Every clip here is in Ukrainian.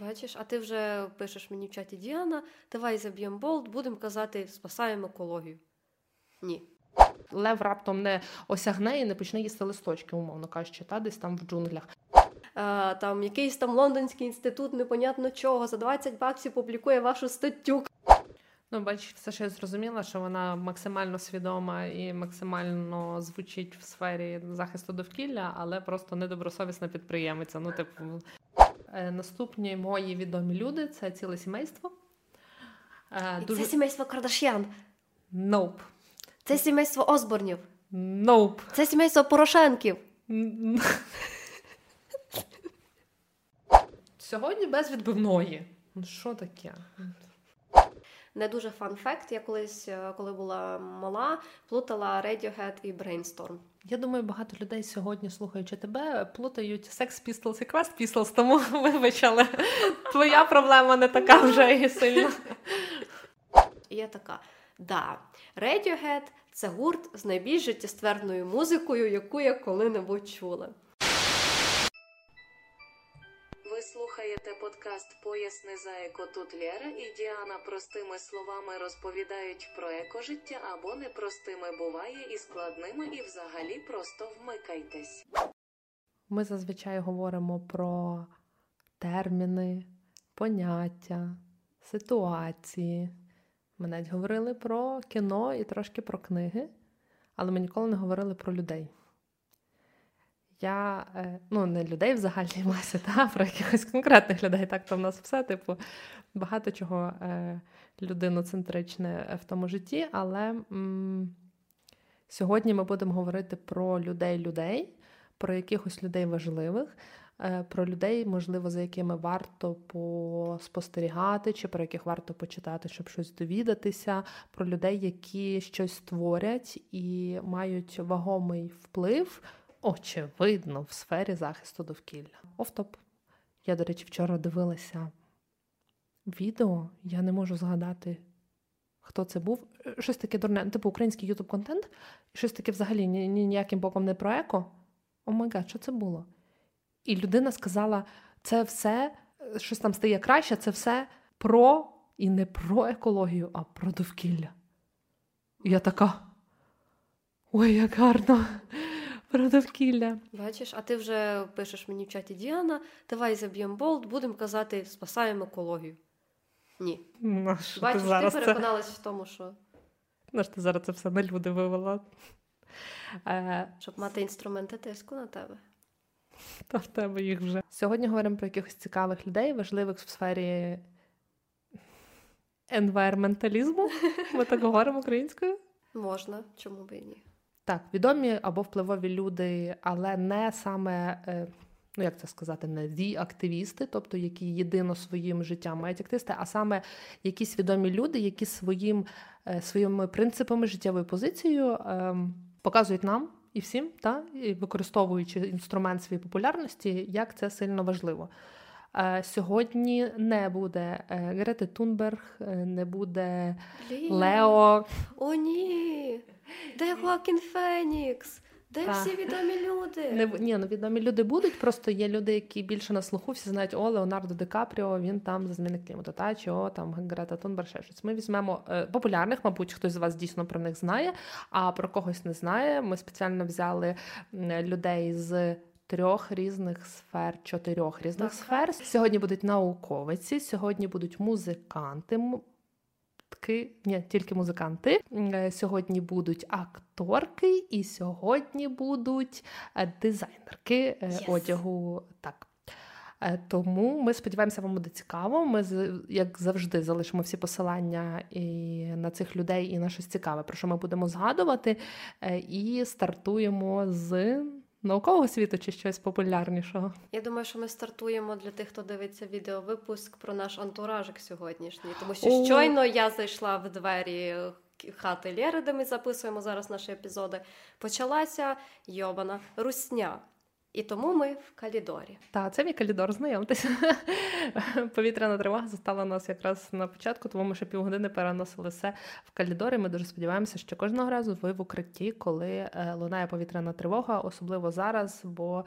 Бачиш, а ти вже пишеш мені в чаті Діана, давай заб'ємо болт, будемо казати, спасаємо екологію. Ні. Лев раптом не осягне і не почне їсти листочки, умовно кажучи, та десь там в джунглях. А, там якийсь там лондонський інститут, непонятно чого, за 20 баксів публікує вашу статтю. Ну, бачиш, все ж я зрозуміла, що вона максимально свідома і максимально звучить в сфері захисту довкілля, але просто недобросовісна підприємиця. Ну, типу, наступні мої відомі люди це ціле сімейство. Е, дуже... Це сімейство Кардаш'ян. Nope. Це сімейство Осборнів. Nope. Це сімейство Порошенків. Сьогодні без відбивної. Ну, що таке? Не дуже фан-факт. Я колись, е, коли була мала, плутала Radiohead і Brainstorm. Я думаю, багато людей сьогодні, слухаючи тебе, плутають секс пістолс і квест пістолс, тому вибач, але твоя проблема не така вже і сильна. Я така: да, Radiohead – це гурт з найбільш життєстверною музикою, яку я коли-небудь чула. Слухаєте подкаст Поясни за еко тут Лєра і Діана простими словами розповідають про екожиття або непростими буває і складними, і взагалі просто вмикайтесь. Ми зазвичай говоримо про терміни, поняття, ситуації. Ми навіть говорили про кіно і трошки про книги, але ми ніколи не говорили про людей. Я е, ну не людей в загальній масі, та про якихось конкретних людей. Так то в нас все, типу, багато чого е, людиноцентричне в тому житті. Але м- сьогодні ми будемо говорити про людей-людей, про якихось людей важливих, е, про людей, можливо, за якими варто поспостерігати, чи про яких варто почитати, щоб щось довідатися, про людей, які щось творять і мають вагомий вплив очевидно, в сфері захисту довкілля. Офтоп. Я, до речі, вчора дивилася відео, я не можу згадати, хто це був. Щось таке дурне, типу український ютуб контент, щось таке взагалі ні, ні, ніяким боком не про еко. Oh my God, що це було? І людина сказала: це все, щось там стає краще, це все про і не про екологію, а про довкілля. Я така. Ой, як гарно! Про довкілля. Бачиш, а ти вже пишеш мені в чаті Діана, давай заб'ємо болт, будемо казати, спасаємо екологію. Ні. Ну, що Бачиш, ти, зараз ти переконалась це... в тому, що. Ну, що ти зараз це все на люди вивела. Е... Щоб мати інструменти тиску на тебе. Та в тебе їх вже. Сьогодні говоримо про якихось цікавих людей, важливих в сфері енвайрменталізму. Ми так говоримо українською. Можна, чому би і ні. Так, відомі або впливові люди, але не саме, е, ну як це сказати, не the активісти, тобто які єдино своїм життям мають активісти, а саме якісь відомі люди, які своїм, е, своїми принципами, життєвою позицією ем, показують нам і всім, та, і використовуючи інструмент своєї популярності, як це сильно важливо. Е, сьогодні не буде Грети Тунберг, не буде. Лео. О, ні! Де Хоакін Фенікс? Де так. всі відомі люди? Не, Ні, ну відомі люди будуть. Просто є люди, які більше на слуху, всі знають, о, Леонардо Ди Капріо, він там за зміни клімату, та чи о, там Грета Тунберг, ще щось. Ми візьмемо е, популярних, мабуть, хтось з вас дійсно про них знає, а про когось не знає. Ми спеціально взяли людей з. Трьох різних сфер, чотирьох різних так. сфер. Сьогодні будуть науковиці, сьогодні будуть музиканти, артистки, ні, тільки музиканти. Е, сьогодні будуть акторки, і сьогодні будуть е, дизайнерки yes. Е, одягу. Так. Тому ми сподіваємося, вам буде цікаво. Ми як завжди залишимо всі посилання і на цих людей і на щось цікаве, про що ми будемо згадувати. І стартуємо з наукового світу чи щось популярнішого? Я думаю, що ми стартуємо для тих, хто дивиться відеовипуск про наш антуражик сьогоднішній, тому що О! щойно я зайшла в двері. Хати Лєри, де ми записуємо зараз наші епізоди, почалася йобана русня. І тому ми в Калідорі. Так, це мій Калідор, знайомтеся. Повітряна тривога застала нас якраз на початку, тому ми ще півгодини переносили все в Калідорі. Ми дуже сподіваємося, що кожного разу ви в укритті, коли е, лунає повітряна тривога, особливо зараз, бо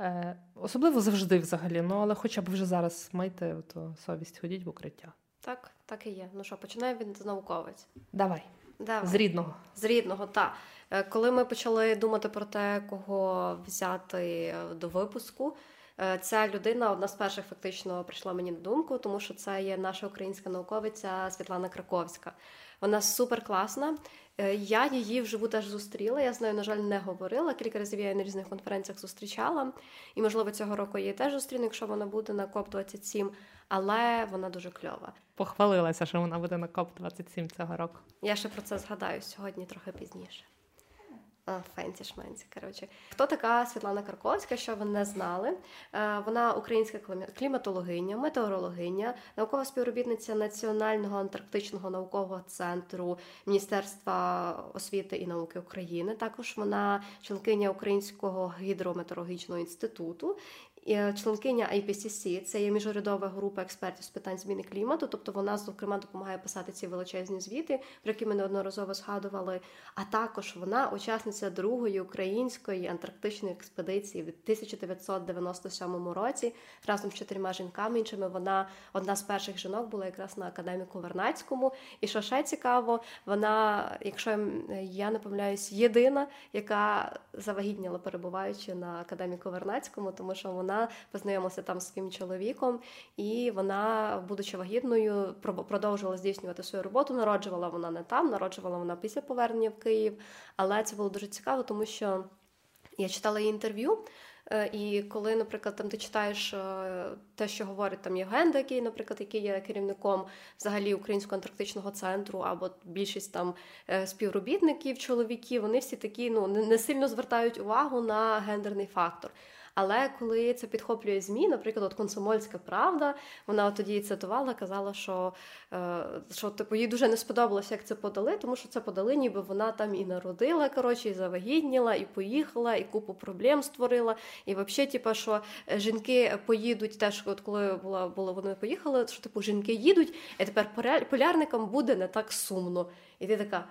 е, особливо завжди взагалі. Ну але хоча б вже зараз майте то совість, ходіть в укриття. Так, так і є. Ну що, починаємо від науковець. Давай. Давай. З рідного. З рідного, так. Е, коли ми почали думати про те, кого взяти е, до випуску, е, ця людина одна з перших фактично прийшла мені на думку, тому що це є наша українська науковиця Світлана Краковська. Вона супер класна. Я її вживу теж зустріла. Я з нею, на жаль, не говорила. Кілька разів я її на різних конференціях зустрічала. І, можливо, цього року її теж зустріну, якщо вона буде на КОП 27 але вона дуже кльова. Похвалилася, що вона буде на КОП 27 цього року. Я ще про це згадаю сьогодні трохи пізніше. Fancy shmancy. Коротше, хто така Світлана Краковська? Що ви не знали? Е, вона українська кліматологиня, метеорологиня, наукова співробітниця Національного антарктичного наукового центру Міністерства освіти і науки України. Також вона членкиня Українського гідрометеорологічного інституту членкиня IPCC, це є міжурядова група експертів з питань зміни клімату. Тобто вона, зокрема, допомагає писати ці величезні звіти, про які ми неодноразово згадували. А також вона учасниця другої української антарктичної експедиції в 1997 році разом з чотирма жінками. Іншими вона одна з перших жінок була якраз на академіку Вернацькому. І що ще цікаво, вона, якщо я не помиляюсь, єдина, яка завагітніла перебуваючи на академіку Вернацькому, тому що вона вона познайомилася там з своїм чоловіком, і вона, будучи вагітною, продовжувала здійснювати свою роботу. Народжувала вона не там, народжувала вона після повернення в Київ. Але це було дуже цікаво, тому що я читала її інтерв'ю. Е, і коли, наприклад, там ти читаєш е, те, що говорить там Євген, який, наприклад, який є керівником взагалі Українського антарктичного центру, або більшість там е, співробітників, чоловіків, вони всі такі ну не сильно звертають увагу на гендерний фактор. Але коли це підхоплює змі, наприклад, от комсомольська правда, вона тоді цитувала, казала, що е, що типу їй дуже не сподобалося, як це подали, тому що це подали, ніби вона там і народила, коротше, і завагітніла, і поїхала, і купу проблем створила. І взагалі, типу, що жінки поїдуть теж, от коли була було, вони поїхали, що типу жінки їдуть, і тепер полярникам буде не так сумно. І ти така.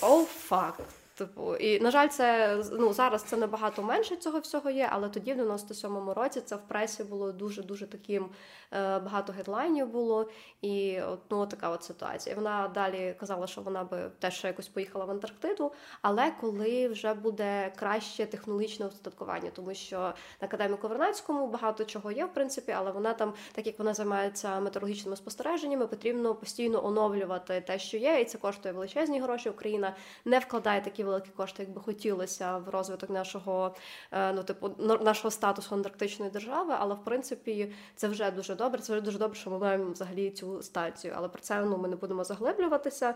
О, oh, факт. Типу, і на жаль, це ну зараз це набагато менше цього всього є, але тоді, в 97-му році, це в пресі було дуже дуже таким е, багато гедлайнів було, і от, ну, така от ситуація. Вона далі казала, що вона би теж якось поїхала в Антарктиду, але коли вже буде краще технологічне устаткування, тому що на академіку Вернацькому багато чого є, в принципі, але вона там, так як вона займається метеорологічними спостереженнями, потрібно постійно оновлювати те, що є, і це коштує величезні гроші. Україна не вкладає такі великі кошти, як би хотілося в розвиток нашого е, ну типу нашого статусу антарктичної держави. Але в принципі це вже дуже добре. Це вже дуже добре, що ми маємо взагалі цю стацію. Але про це ну ми не будемо заглиблюватися.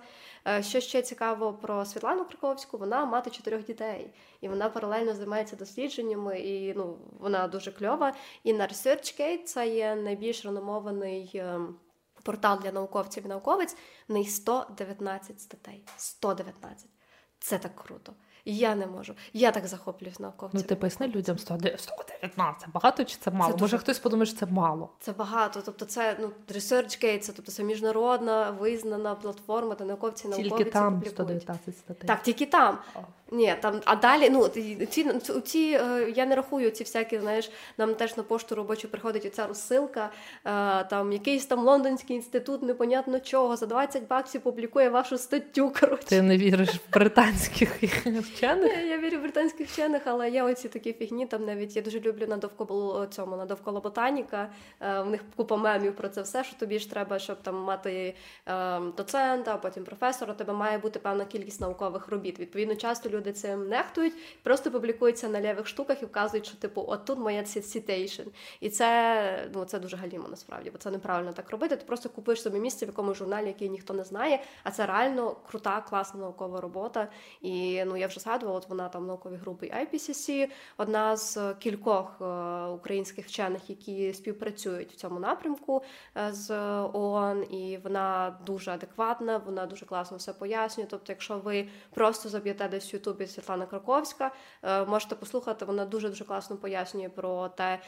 Е, що ще цікаво про Світлану Краковську, вона мати чотирьох дітей, і вона паралельно займається дослідженнями, і ну вона дуже кльова. І на ResearchGate це є найбільш реномований. Ем, портал для науковців і науковиць в неї 119 статей. 119. Це так круто. Я не можу. Я так захоплююсь науковцями. Ну ти поясни людям 119. Багато чи це мало? Це Може дуже... хтось подумає, що це мало. Це багато. Тобто, це ну ResearchGate, це тобто це міжнародна визнана платформа, де науковці науковці Тільки там 119 статей. Так, тільки там. О. Ні, там, а далі, ну ці ці е, я не рахую ці всякі, знаєш, нам теж на пошту робочу приходить оця розсилка, е, там якийсь там лондонський інститут, непонятно чого, за 20 баксів публікує вашу статтю. коротше. Ти не віриш в британських вчених? Я, я вірю в британських вчених, але є оці такі фігні. Там навіть я дуже люблю на довкола цьому на довкола ботаніка. Е, в них купа мемів про це все, що тобі ж треба, щоб там мати доцента, а потім професора. Тебе має бути певна кількість наукових робіт. Відповідно, часто люди цим нехтують, просто публікуються на лівих штуках і вказують, що типу, от тут моя citation. І це ну, це дуже галімо насправді, бо це неправильно так робити. Ти просто купуєш собі місце в якомусь журналі, який ніхто не знає. А це реально крута, класна наукова робота. І ну я вже згадувала, от вона там наукові групи IPCC, одна з кількох е, українських вчених, які співпрацюють в цьому напрямку е, з ООН, і вона дуже адекватна, вона дуже класно все пояснює. Тобто, якщо ви просто заб'єте десь YouTube Ютубі Світлана Краковська. Е, можете послухати, вона дуже дуже класно пояснює про те,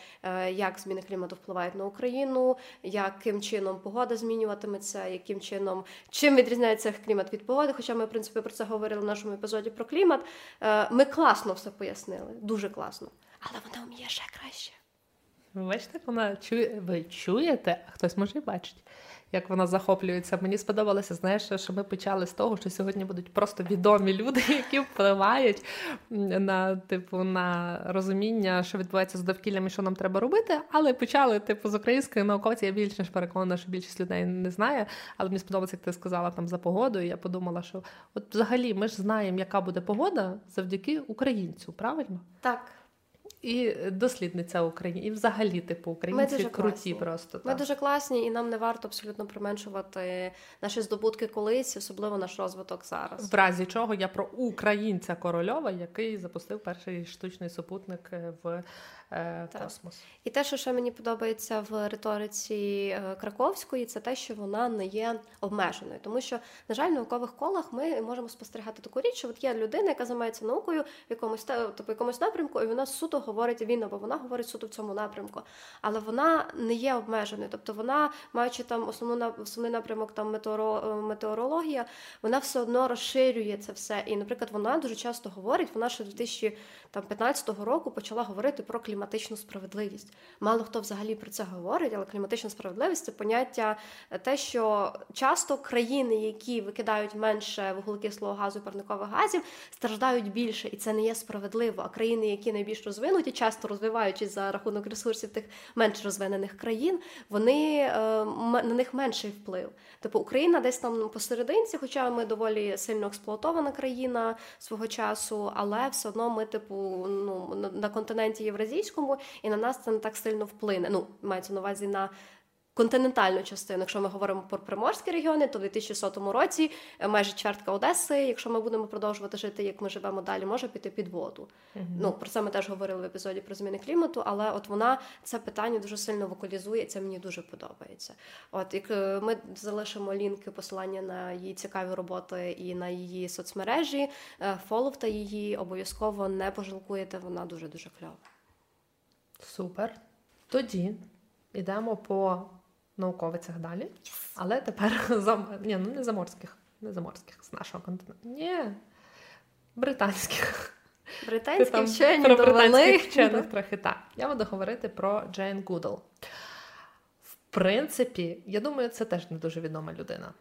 як зміни клімату впливають на Україну, яким чином погода змінюватиметься, яким чином чим відрізняється клімат від погоди. Хоча ми, в принципі, про це говорили в нашому епізоді про клімат. Е, ми класно все пояснили, дуже класно. Але вона вміє ще краще. Ви бачите, вона чує, ви чуєте, а хтось може і бачить, як вона захоплюється. Мені сподобалося, знаєш, що ми почали з того, що сьогодні будуть просто відомі люди, які впливають на типу на розуміння, що відбувається з довкіллям і що нам треба робити. Але почали, типу, з української науковці. Я більш ніж переконана, що більшість людей не знає. Але мені сподобалося, як ти сказала там за погоду. Я подумала, що от взагалі ми ж знаємо, яка буде погода завдяки українцю, правильно? Так. І дослідниця України, і взагалі, типу, українці дуже круті класні. просто. Ми так. дуже класні, і нам не варто абсолютно применшувати наші здобутки колись, особливо наш розвиток зараз. В разі чого я про українця Корольова, який запустив перший штучний супутник е, в. Космос. І те, що ще мені подобається в риториці е, Краковської, це те, що вона не є обмеженою. Тому що, на жаль, в наукових колах ми можемо спостерігати таку річ, що от є людина, яка займається наукою в якомусь тобто, якомусь напрямку, і вона суто говорить він або вона говорить суто в цьому напрямку. Але вона не є обмеженою. Тобто вона, маючи там основну основний напрямок там метеоро, е, метеорологія, вона все одно розширює це все. І, наприклад, вона дуже часто говорить, вона ще 2015 року почала говорити про кліматичну справедливість. Мало хто взагалі про це говорить, але кліматична справедливість це поняття е, те, що часто країни, які викидають менше вуглекислого газу і парникових газів, страждають більше, і це не є справедливо. А країни, які найбільш розвинуті, часто розвиваючись за рахунок ресурсів тих менш розвинених країн, вони е, на них менший вплив. Типу Україна десь там посерединці, хоча ми доволі сильно експлуатована країна свого часу, але все одно ми, типу, ну на, континенті євразійському, і на нас це не так сильно вплине. Ну мається на увазі на. Континентальну частину, якщо ми говоримо про приморські регіони, то в 2100 році е, майже чвертка Одеси, якщо ми будемо продовжувати жити, як ми живемо далі, може піти під воду. Ну про це ми теж говорили в епізоді про зміни клімату, але от вона це питання дуже сильно вокалізує. Це мені дуже подобається. От як е, ми залишимо лінки, посилання на її цікаві роботи і на її соцмережі, фоловте її обов'язково не пожалкуєте. Вона дуже дуже кльова. Супер. Тоді йдемо по науковицях далі. Але тепер зам... Ні, ну не заморських, не заморських з нашого континенту. Ні. Британських. Британські там вчені про довели. британських вчених трохи так. Я буду говорити про Джейн Гудл. В принципі, я думаю, це теж не дуже відома людина.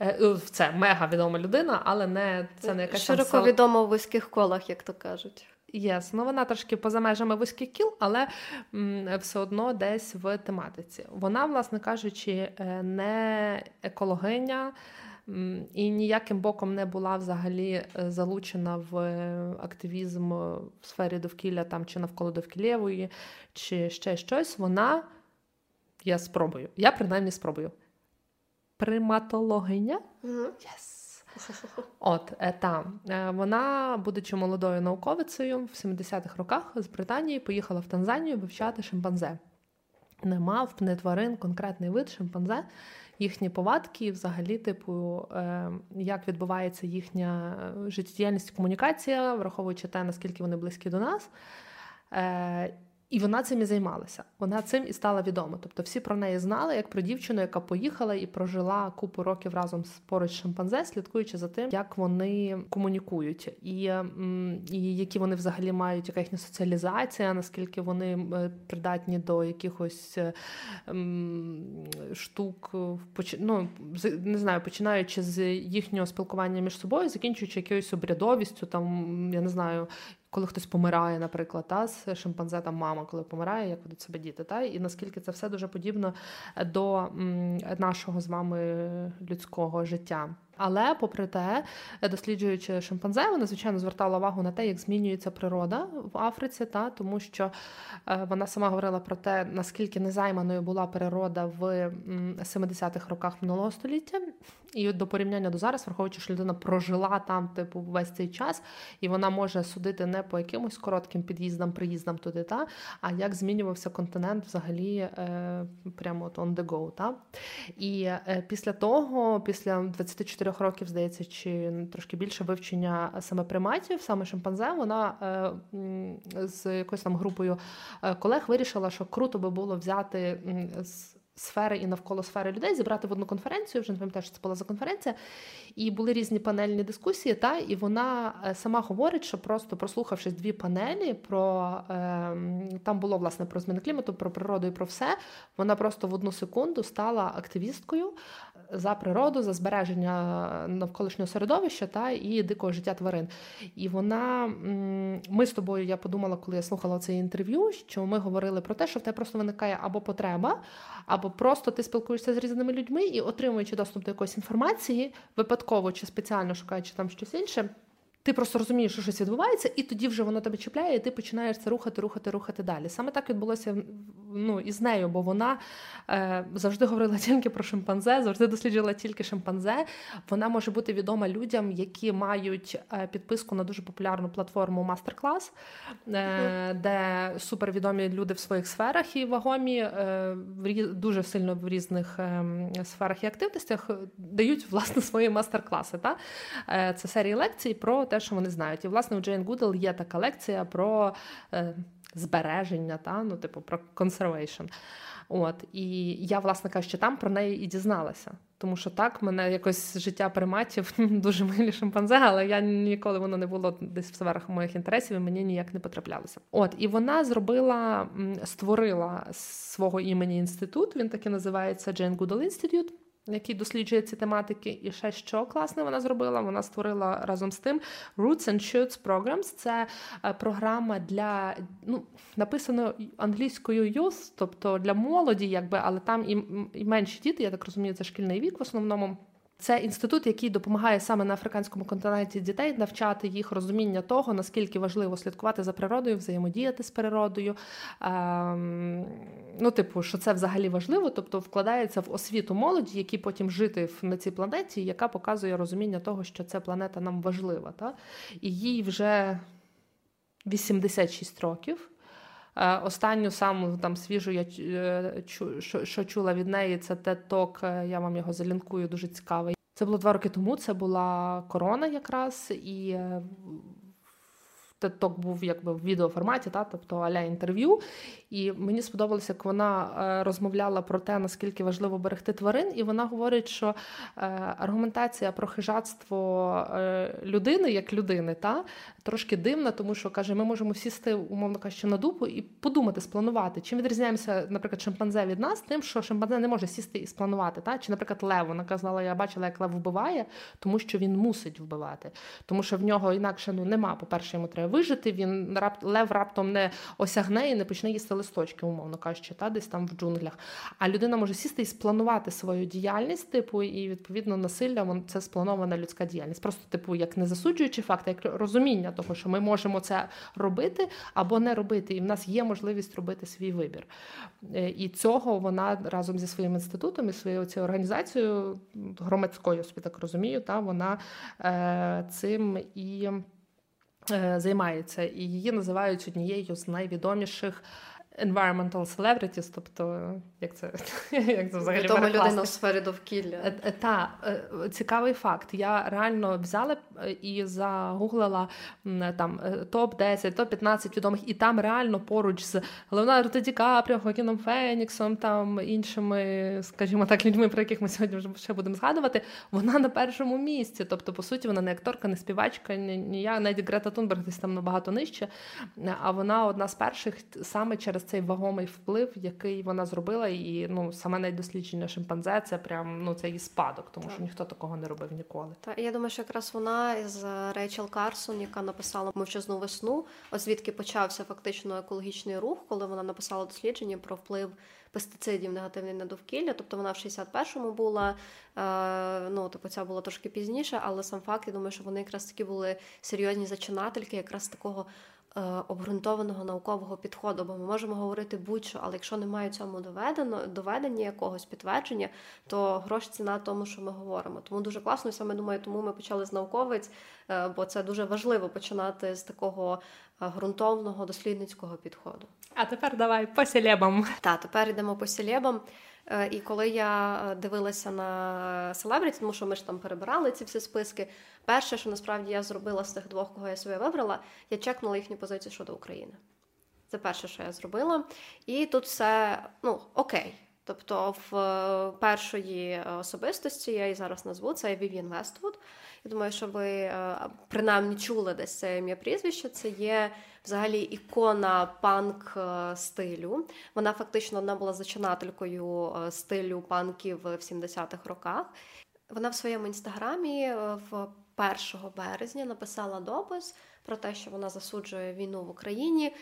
Е, Це мега відома людина, але не це не якась широко відома у вузьких колах, як то кажуть. Yes, ну вона трошки поза межами вузьких кіл, але м, все одно десь в тематиці. Вона, власне кажучи, е, не екологиня м, і ніяким боком не була взагалі е, залучена в е, активізм в сфері довкілля там чи навколо довкіллєвої, чи ще щось. Вона я спробую. Я принаймні спробую. Приматологиня? Yes. От е, там Е, вона, будучи молодою науковицею в 70-х роках з Британії, поїхала в Танзанію вивчати шимпанзе. Не мав не тварин, конкретний вид шимпанзе, їхні повадки, взагалі, типу, е, як відбувається їхня життєдіяльність комунікація, враховуючи те, наскільки вони близькі до нас. Е, і вона цим і займалася. Вона цим і стала відома. Тобто всі про неї знали, як про дівчину, яка поїхала і прожила купу років разом з поруч шимпанзе, слідкуючи за тим, як вони комунікують, і, і які вони взагалі мають, яка їхня соціалізація, наскільки вони е, придатні до якихось е, штук, поч- ну, не знаю, починаючи з їхнього спілкування між собою, закінчуючи якоюсь обрядовістю, там я не знаю коли хтось помирає, наприклад, та, з шимпанзе, там мама, коли помирає, як ведуть себе діти, та, і наскільки це все дуже подібно до нашого з вами людського життя. Але, попри те, досліджуючи шимпанзе, вона звичайно звертала увагу на те, як змінюється природа в Африці, та тому що е, вона сама говорила про те, наскільки незайманою була природа в 70-х роках минулого століття, і до порівняння до зараз, враховуючи, що людина прожила там, типу, весь цей час, і вона може судити не по якимось коротким під'їздам, приїздам туди, та а як змінювався континент взагалі е, прямо от on the go, та. І е, після того, після 24 трьох років, здається, чи трошки більше вивчення саме приматів, саме шимпанзе, вона з якоюсь там групою колег вирішила, що круто би було взяти з сфери і навколо сфери людей зібрати в одну конференцію. Вже не пам'ятаю, що це була за конференція, і були різні панельні дискусії. Та і вона е, сама говорить, що просто прослухавшись дві панелі, про е, там було власне про зміни клімату, про природу і про все. Вона просто в одну секунду стала активісткою за природу, за збереження навколишнього середовища та і дикого життя тварин. І вона ми з тобою, я подумала, коли я слухала це інтерв'ю, що ми говорили про те, що в тебе просто виникає або потреба, або просто ти спілкуєшся з різними людьми і отримуючи доступ до якоїсь інформації, випадково чи спеціально шукаючи там щось інше. Ти просто розумієш, що щось відбувається, і тоді вже воно тебе чіпляє, і ти починаєш це рухати, рухати, рухати далі. Саме так відбулося ну, із нею, бо вона е, завжди говорила тільки про шимпанзе, завжди досліджувала тільки шимпанзе. Вона може бути відома людям, які мають е, підписку на дуже популярну платформу Мастер-клас, е, де супервідомі люди в своїх сферах і вагомі е, в дуже сильно в різних ем, сферах і активностях дають власне свої мастер-класи. Та? Е, це серії лекцій про те, що вони знають. І власне у Джейн Гудел є така лекція про е, збереження, та ну, типу, про conservation. От і я, власне кажучи, там про неї і дізналася. Тому що так, мене якось життя приматів дуже милі шимпанзе, але я ніколи воно не було десь в сферах моїх інтересів, і мені ніяк не потраплялося. От і вона зробила, створила свого імені інститут. Він таки називається Jane Goodall Institute який досліджує ці тематики, і ще що класне вона зробила. Вона створила разом з тим Roots and Shoots Programs. Це е, програма для ну написано англійською youth, тобто для молоді, якби, але там і, і менші діти, я так розумію, це шкільний вік в основному. Це інститут, який допомагає саме на африканському континенті дітей навчати їх розуміння того, наскільки важливо слідкувати за природою, взаємодіяти з природою. Ем, ну, типу, що це взагалі важливо, тобто вкладається в освіту молоді, які потім жити на цій планеті, яка показує розуміння того, що ця планета нам важлива. Та? І їй вже 86 років. Е, останню саму там свіжу я е, що, що чула від неї, це ток. Е, я вам його залінкую, дуже цікавий. Це було два роки тому. Це була корона, якраз і TED-Talk був якби в відеоформаті, та тобто аля інтерв'ю. І мені сподобалося, як вона е, розмовляла про те, наскільки важливо берегти тварин, і вона говорить, що е, аргументація про хижацтво е, людини як людини та трошки дивна, тому що каже, ми можемо сісти, умовно кажучи, на дупу і подумати, спланувати. Чим відрізняємося, наприклад, шимпанзе від нас, тим, що шимпанзе не може сісти і спланувати. Та? Чи, наприклад, Лев, вона казала, я бачила, як Лев вбиває, тому що він мусить вбивати, тому що в нього інакше ну нема. По перше, йому треба вижити. Він лев раптом не осягне і не почне їсти листочки, умовно кажучи, та десь там в джунглях. А людина може сісти і спланувати свою діяльність, типу, і відповідно насилля це спланована людська діяльність. Просто, типу, як не засуджуючи факти, як розуміння того, що ми можемо це робити або не робити, і в нас є можливість робити свій вибір. Е, і цього вона разом зі своїм інститутом і своєю цією організацією громадською, я так розумію, та вона е, цим і. Е, займається, і її називають однією з найвідоміших environmental celebrities, тобто як це як це взагалі Відома людина у сфері довкілля. Е, е, та цікавий факт. Я реально взяла і загуглила там топ 10 топ 15 відомих, і там реально поруч з Леонардо Ді Капріо, Хокіном Феніксом, там іншими, скажімо так, людьми, про яких ми сьогодні вже ще будемо згадувати. Вона на першому місці. Тобто, по суті, вона не акторка, не співачка, ні я, навіть Грета Тунберг десь там набагато нижче. А вона одна з перших саме через через цей вагомий вплив, який вона зробила, і ну саме найдослідження шимпанзе це прям ну це її спадок, тому так. що ніхто такого не робив ніколи. Та я думаю, що якраз вона з Рейчел Карсон, яка написала мовчазну весну, от звідки почався фактично екологічний рух, коли вона написала дослідження про вплив. Пестицидів негативний на довкілля, тобто вона в 61-му була, е, ну тобто ця була трошки пізніше, але сам факт, я думаю, що вони якраз такі були серйозні зачинательки, якраз такого Е, обґрунтованого наукового підходу, бо ми можемо говорити будь-що, але якщо немає цьому доведено доведення якогось підтвердження, то грош ціна тому, що ми говоримо. Тому дуже класно, і саме думаю, тому ми почали з науковиць, е, бо це дуже важливо починати з такого е, ґрунтовного дослідницького підходу. А тепер давай по селебам. Так, тепер йдемо по селебам. Е, і коли я дивилася на селебріті, тому що ми ж там перебирали ці всі списки, перше, що насправді я зробила з тих двох, кого я собі вибрала, я чекнула їхню позицію щодо України. Це перше, що я зробила. І тут все ну, окей. Тобто, в е, першої особистості я її зараз назву це Вів'єн Вествуд. Я думаю, що ви е, принаймні чули десь це ім'я прізвище. Це є взагалі ікона панк е, стилю. Вона фактично вона була зачинателькою стилю панків в 70-х роках. Вона в своєму інстаграмі в 1 березня написала допис про те, що вона засуджує війну в Україні.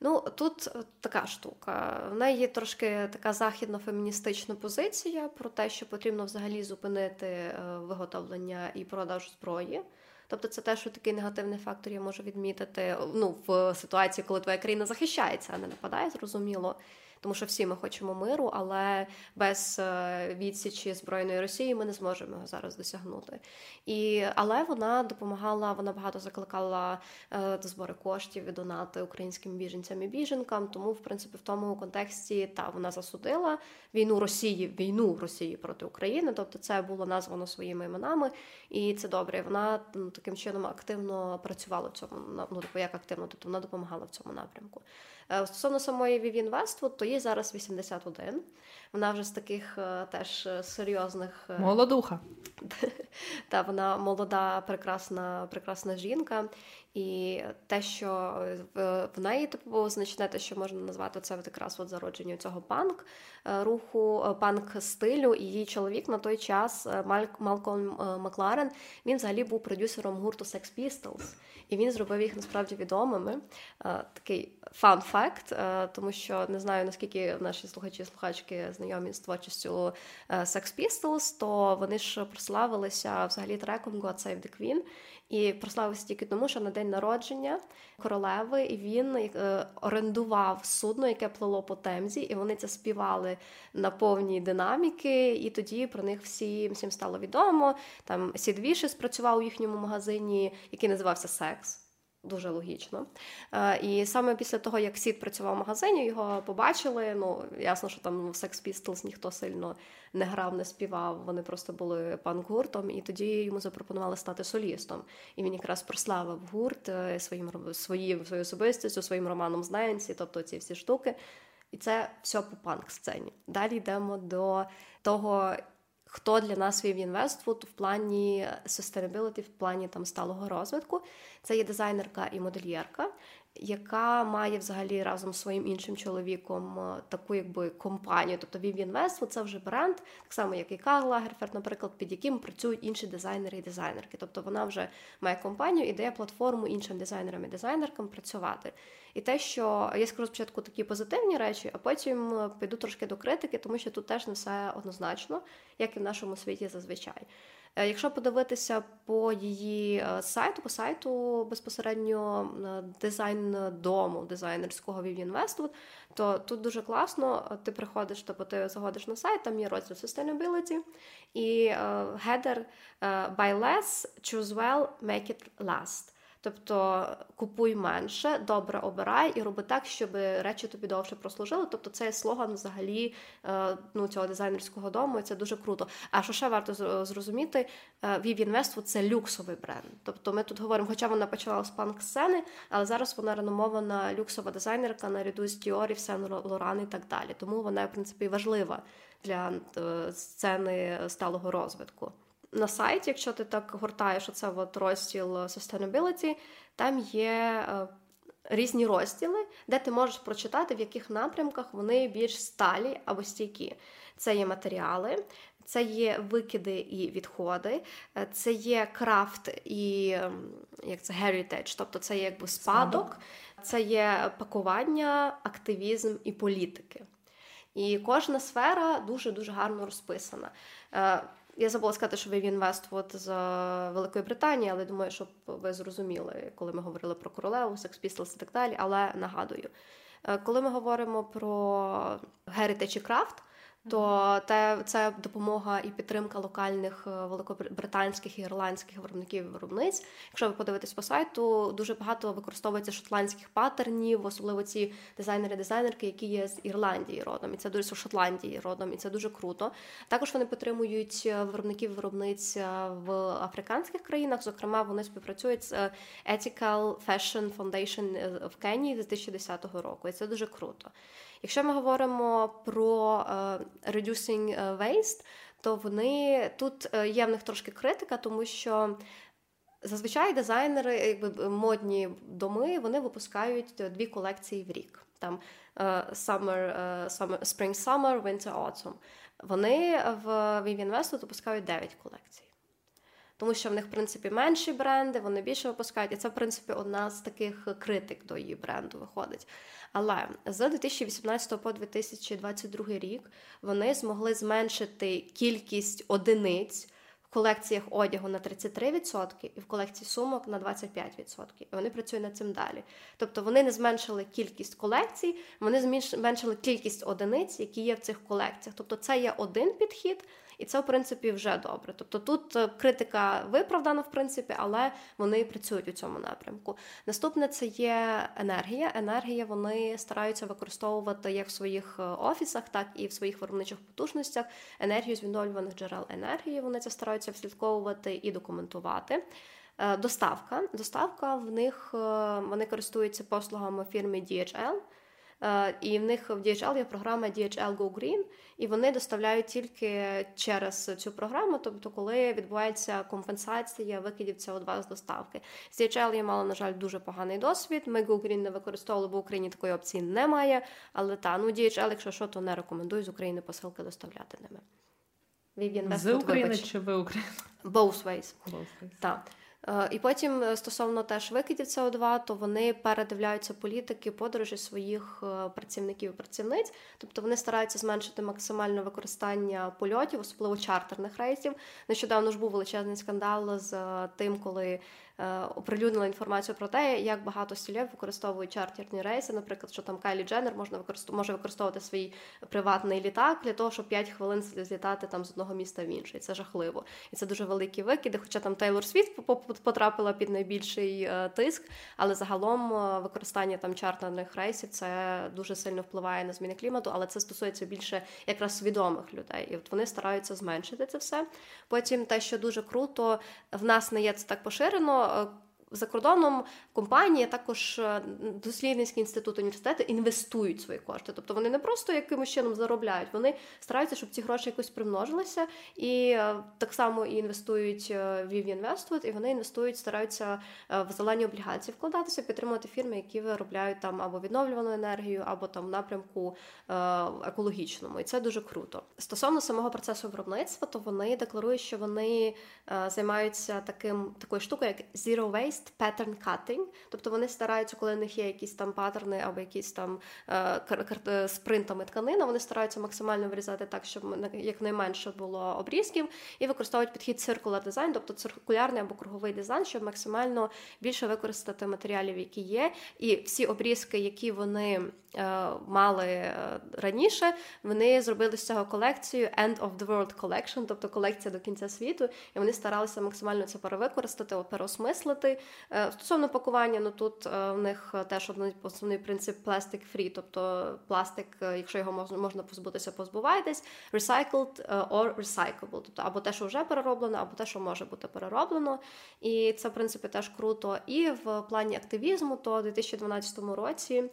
Ну тут е, така штука. В неї є трошки така західно-феміністична позиція про те, що потрібно взагалі зупинити е, виготовлення і продаж зброї. Тобто, це теж такий негативний фактор я можу відмітити ну, в ситуації, коли твоя країна захищається, а не нападає, зрозуміло тому що всі ми хочемо миру, але без е, відсічі збройної Росії ми не зможемо його зараз досягнути. І але вона допомагала, вона багато закликала е, до збори коштів і донати українським біженцям і біженкам. Тому, в принципі, в тому контексті та вона засудила війну Росії, війну Росії проти України. Тобто, це було названо своїми іменами, і це добре. Вона ну, таким чином активно працювала в цьому ну, типу, як активно, тобто вона допомагала в цьому напрямку. Е, стосовно самої Вівін Вествуд, то їй зараз 81. Вона вже з таких е, теж е, серйозних молодуха. Та вона молода, прекрасна, прекрасна жінка. І те, що в неї типу значне, те, що можна назвати це якраз от зародження цього панк руху, панк стилю. І її чоловік на той час Мальк Малком Макларен, він взагалі був продюсером гурту Sex Pistols. І він зробив їх насправді відомими. Такий фан факт, тому що не знаю наскільки наші слухачі і слухачки знайомі з творчістю Sex Pistols, то вони ж прославилися взагалі треком God Save the Queen. І прославився тільки тому, що на день народження королеви він е, орендував судно, яке плило по темзі, і вони це співали на повній динаміки. І тоді про них всі всім стало відомо. Там Сід Віші спрацював у їхньому магазині, який називався Секс. Дуже логічно. Е, і саме після того, як Сід працював в магазині, його побачили. Ну, ясно, що там в Sex Pistols ніхто сильно не грав, не співав. Вони просто були панк-гуртом, і тоді йому запропонували стати солістом. І він якраз прославив гурт е, своїм своїм своєю особистістю, своїм романом з Ненсі, тобто ці всі штуки. І це все по панк-сцені. Далі йдемо до того, хто для нас Vivian Westwood в плані sustainability, в плані там сталого розвитку. Це є дизайнерка і модельєрка, яка має взагалі разом з своїм іншим чоловіком е, таку якби компанію. Тобто Vivian Westwood – це вже бренд, так само як і Карл Лагерферд, наприклад, під яким працюють інші дизайнери і дизайнерки. Тобто вона вже має компанію і дає платформу іншим дизайнерам і дизайнеркам працювати. І те, що я скажу спочатку такі позитивні речі, а потім е, піду трошки до критики, тому що тут теж не все однозначно, як і в нашому світі зазвичай. Е, якщо подивитися по її е, сайту, по сайту безпосередньо дизайн дому дизайнерського Vivian то тут дуже класно. Ти приходиш, тобто ти заходиш на сайт, там є розділ Sustainability і header Buy less, choose well, make it last. Тобто купуй менше, добре обирай і роби так, щоб речі тобі довше прослужили. Тобто це слоган взагалі е, ну, цього дизайнерського дому, і це дуже круто. А що ще варто зрозуміти, Vivian Westwood – це люксовий бренд. Тобто ми тут говоримо, хоча вона почала з панк-сцени, але зараз вона реномована люксова дизайнерка наряду з Діор і Сен Лоран і так далі. Тому вона, в принципі, важлива для е, сцени сталого розвитку на сайті, якщо ти так гортаєш оце от розділ Sustainability, там є е, різні розділи, де ти можеш прочитати, в яких напрямках вони більш сталі або стійкі. Це є матеріали, це є викиди і відходи, е, це є крафт і ем, як це heritage, тобто це є якби спадок, це є пакування, активізм і політики. І кожна сфера дуже дуже гарно розписана. Я забула сказати, що ви Вествуд з Великої Британії, але думаю, щоб ви зрозуміли, коли ми говорили про королеву, Sex Pistols і так далі. Але нагадую, е, коли ми говоримо про Heritage і Craft, то те, це допомога і підтримка локальних е, великобританських і ірландських виробників і виробниць. Якщо ви подивитесь по сайту, дуже багато використовується шотландських паттернів, особливо ці дизайнери-дизайнерки, які є з Ірландії родом, і це дуже з Шотландії родом, і це дуже круто. Також вони підтримують е, виробників виробниць е, в африканських країнах. Зокрема, вони співпрацюють з Ethical Fashion Foundation в Кенії з 2010 року, і це дуже круто. Якщо ми говоримо про е, reducing е, waste, то вони тут е, є в них трошки критика, тому що. Зазвичай дизайнери, якби модні доми, вони випускають дві колекції в рік. Там summer, summer, Spring Summer, Winter Autumn. Вони в Vivienne Westwood випускають 9 колекцій. Тому що в них, в принципі, менші бренди, вони більше випускають. І це, в принципі, одна з таких критик до її бренду виходить. Але з 2018 по 2022 рік вони змогли зменшити кількість одиниць в колекціях одягу на 33% і в колекції сумок на 25%. І вони працюють над цим далі. Тобто вони не зменшили кількість колекцій, вони зменшили кількість одиниць, які є в цих колекціях. Тобто, це є один підхід. І це, в принципі, вже добре. Тобто тут е, критика виправдана, в принципі, але вони працюють у цьому напрямку. Наступне це є енергія. Енергія вони стараються використовувати як в своїх е, офісах, так і в своїх виробничих потужностях. Енергію з відновлюваних джерел енергії. Вони це стараються вслідковувати і документувати. Е, доставка. Доставка в них вони користуються послугами фірми DHL. Е, і в них в DHL є програма DHL Go Green, і вони доставляють тільки через цю програму, тобто, коли відбувається компенсація викидів СО2 з доставки. З DHL я мала, на жаль, дуже поганий досвід. Ми Go Green не використовували, бо в Україні такої опції немає. Але та ну DHL, якщо що, то не рекомендую з України посилки доставляти ними. З України чи ви Україна? Both ways. Both ways. Так. Е, і потім е, стосовно теж викидів СО2, то вони передивляються політики подорожі своїх е, працівників і працівниць, тобто вони стараються зменшити максимальне використання польотів, особливо чартерних рейсів. Нещодавно ж був величезний скандал з тим, коли оприлюднила інформацію про те, як багато стілів використовують чартерні рейси. Наприклад, що там Кайлі Дженнер можна використовувати, може використовувати свій приватний літак для того, щоб 5 хвилин злітати там з одного міста в інше. І Це жахливо. І це дуже великі викиди. Хоча там Тейлор Світ потрапила під найбільший е, тиск, але загалом е, використання там чартерних рейсів це дуже сильно впливає на зміни клімату, але це стосується більше якраз свідомих людей. І от вони стараються зменшити це все. Потім те, що дуже круто, в нас не є це так поширено. Е, за кордоном компанії, також е, дослідницькі інститути, університети інвестують свої кошти. Тобто вони не просто якимось чином заробляють, вони стараються, щоб ці гроші якось примножилися, і е, так само і інвестують в Investwood, і вони інвестують, стараються в зелені облігації вкладатися, підтримувати фірми, які виробляють там або відновлювану енергію, або там в напрямку екологічному. І це дуже круто. Стосовно самого процесу виробництва, то вони декларують, що вони займаються таким такою штукою, як zero waste pattern cutting, тобто вони стараються, коли в них є якісь там паттерни або якісь там е, з принтами тканина, вони стараються максимально вирізати так, щоб якнайменше було обрізків, і використовують підхід circular design, тобто циркулярний або круговий дизайн, щоб максимально більше використати матеріалів, які є, і всі обрізки, які вони е, мали е, раніше, вони зробили з цього колекцію End of the World Collection, тобто колекція до кінця світу, і вони старалися максимально це перевикористати, переосмислити. Е, стосовно пакування, ну тут е, в них теж основний принцип plastic free, тобто пластик, е, якщо його можна можна позбутися, позбувайтесь, recycled or recyclable, тобто або те, що вже перероблено, або те, що може бути перероблено. І це в принципі теж круто. І в плані активізму, то у 2012 році.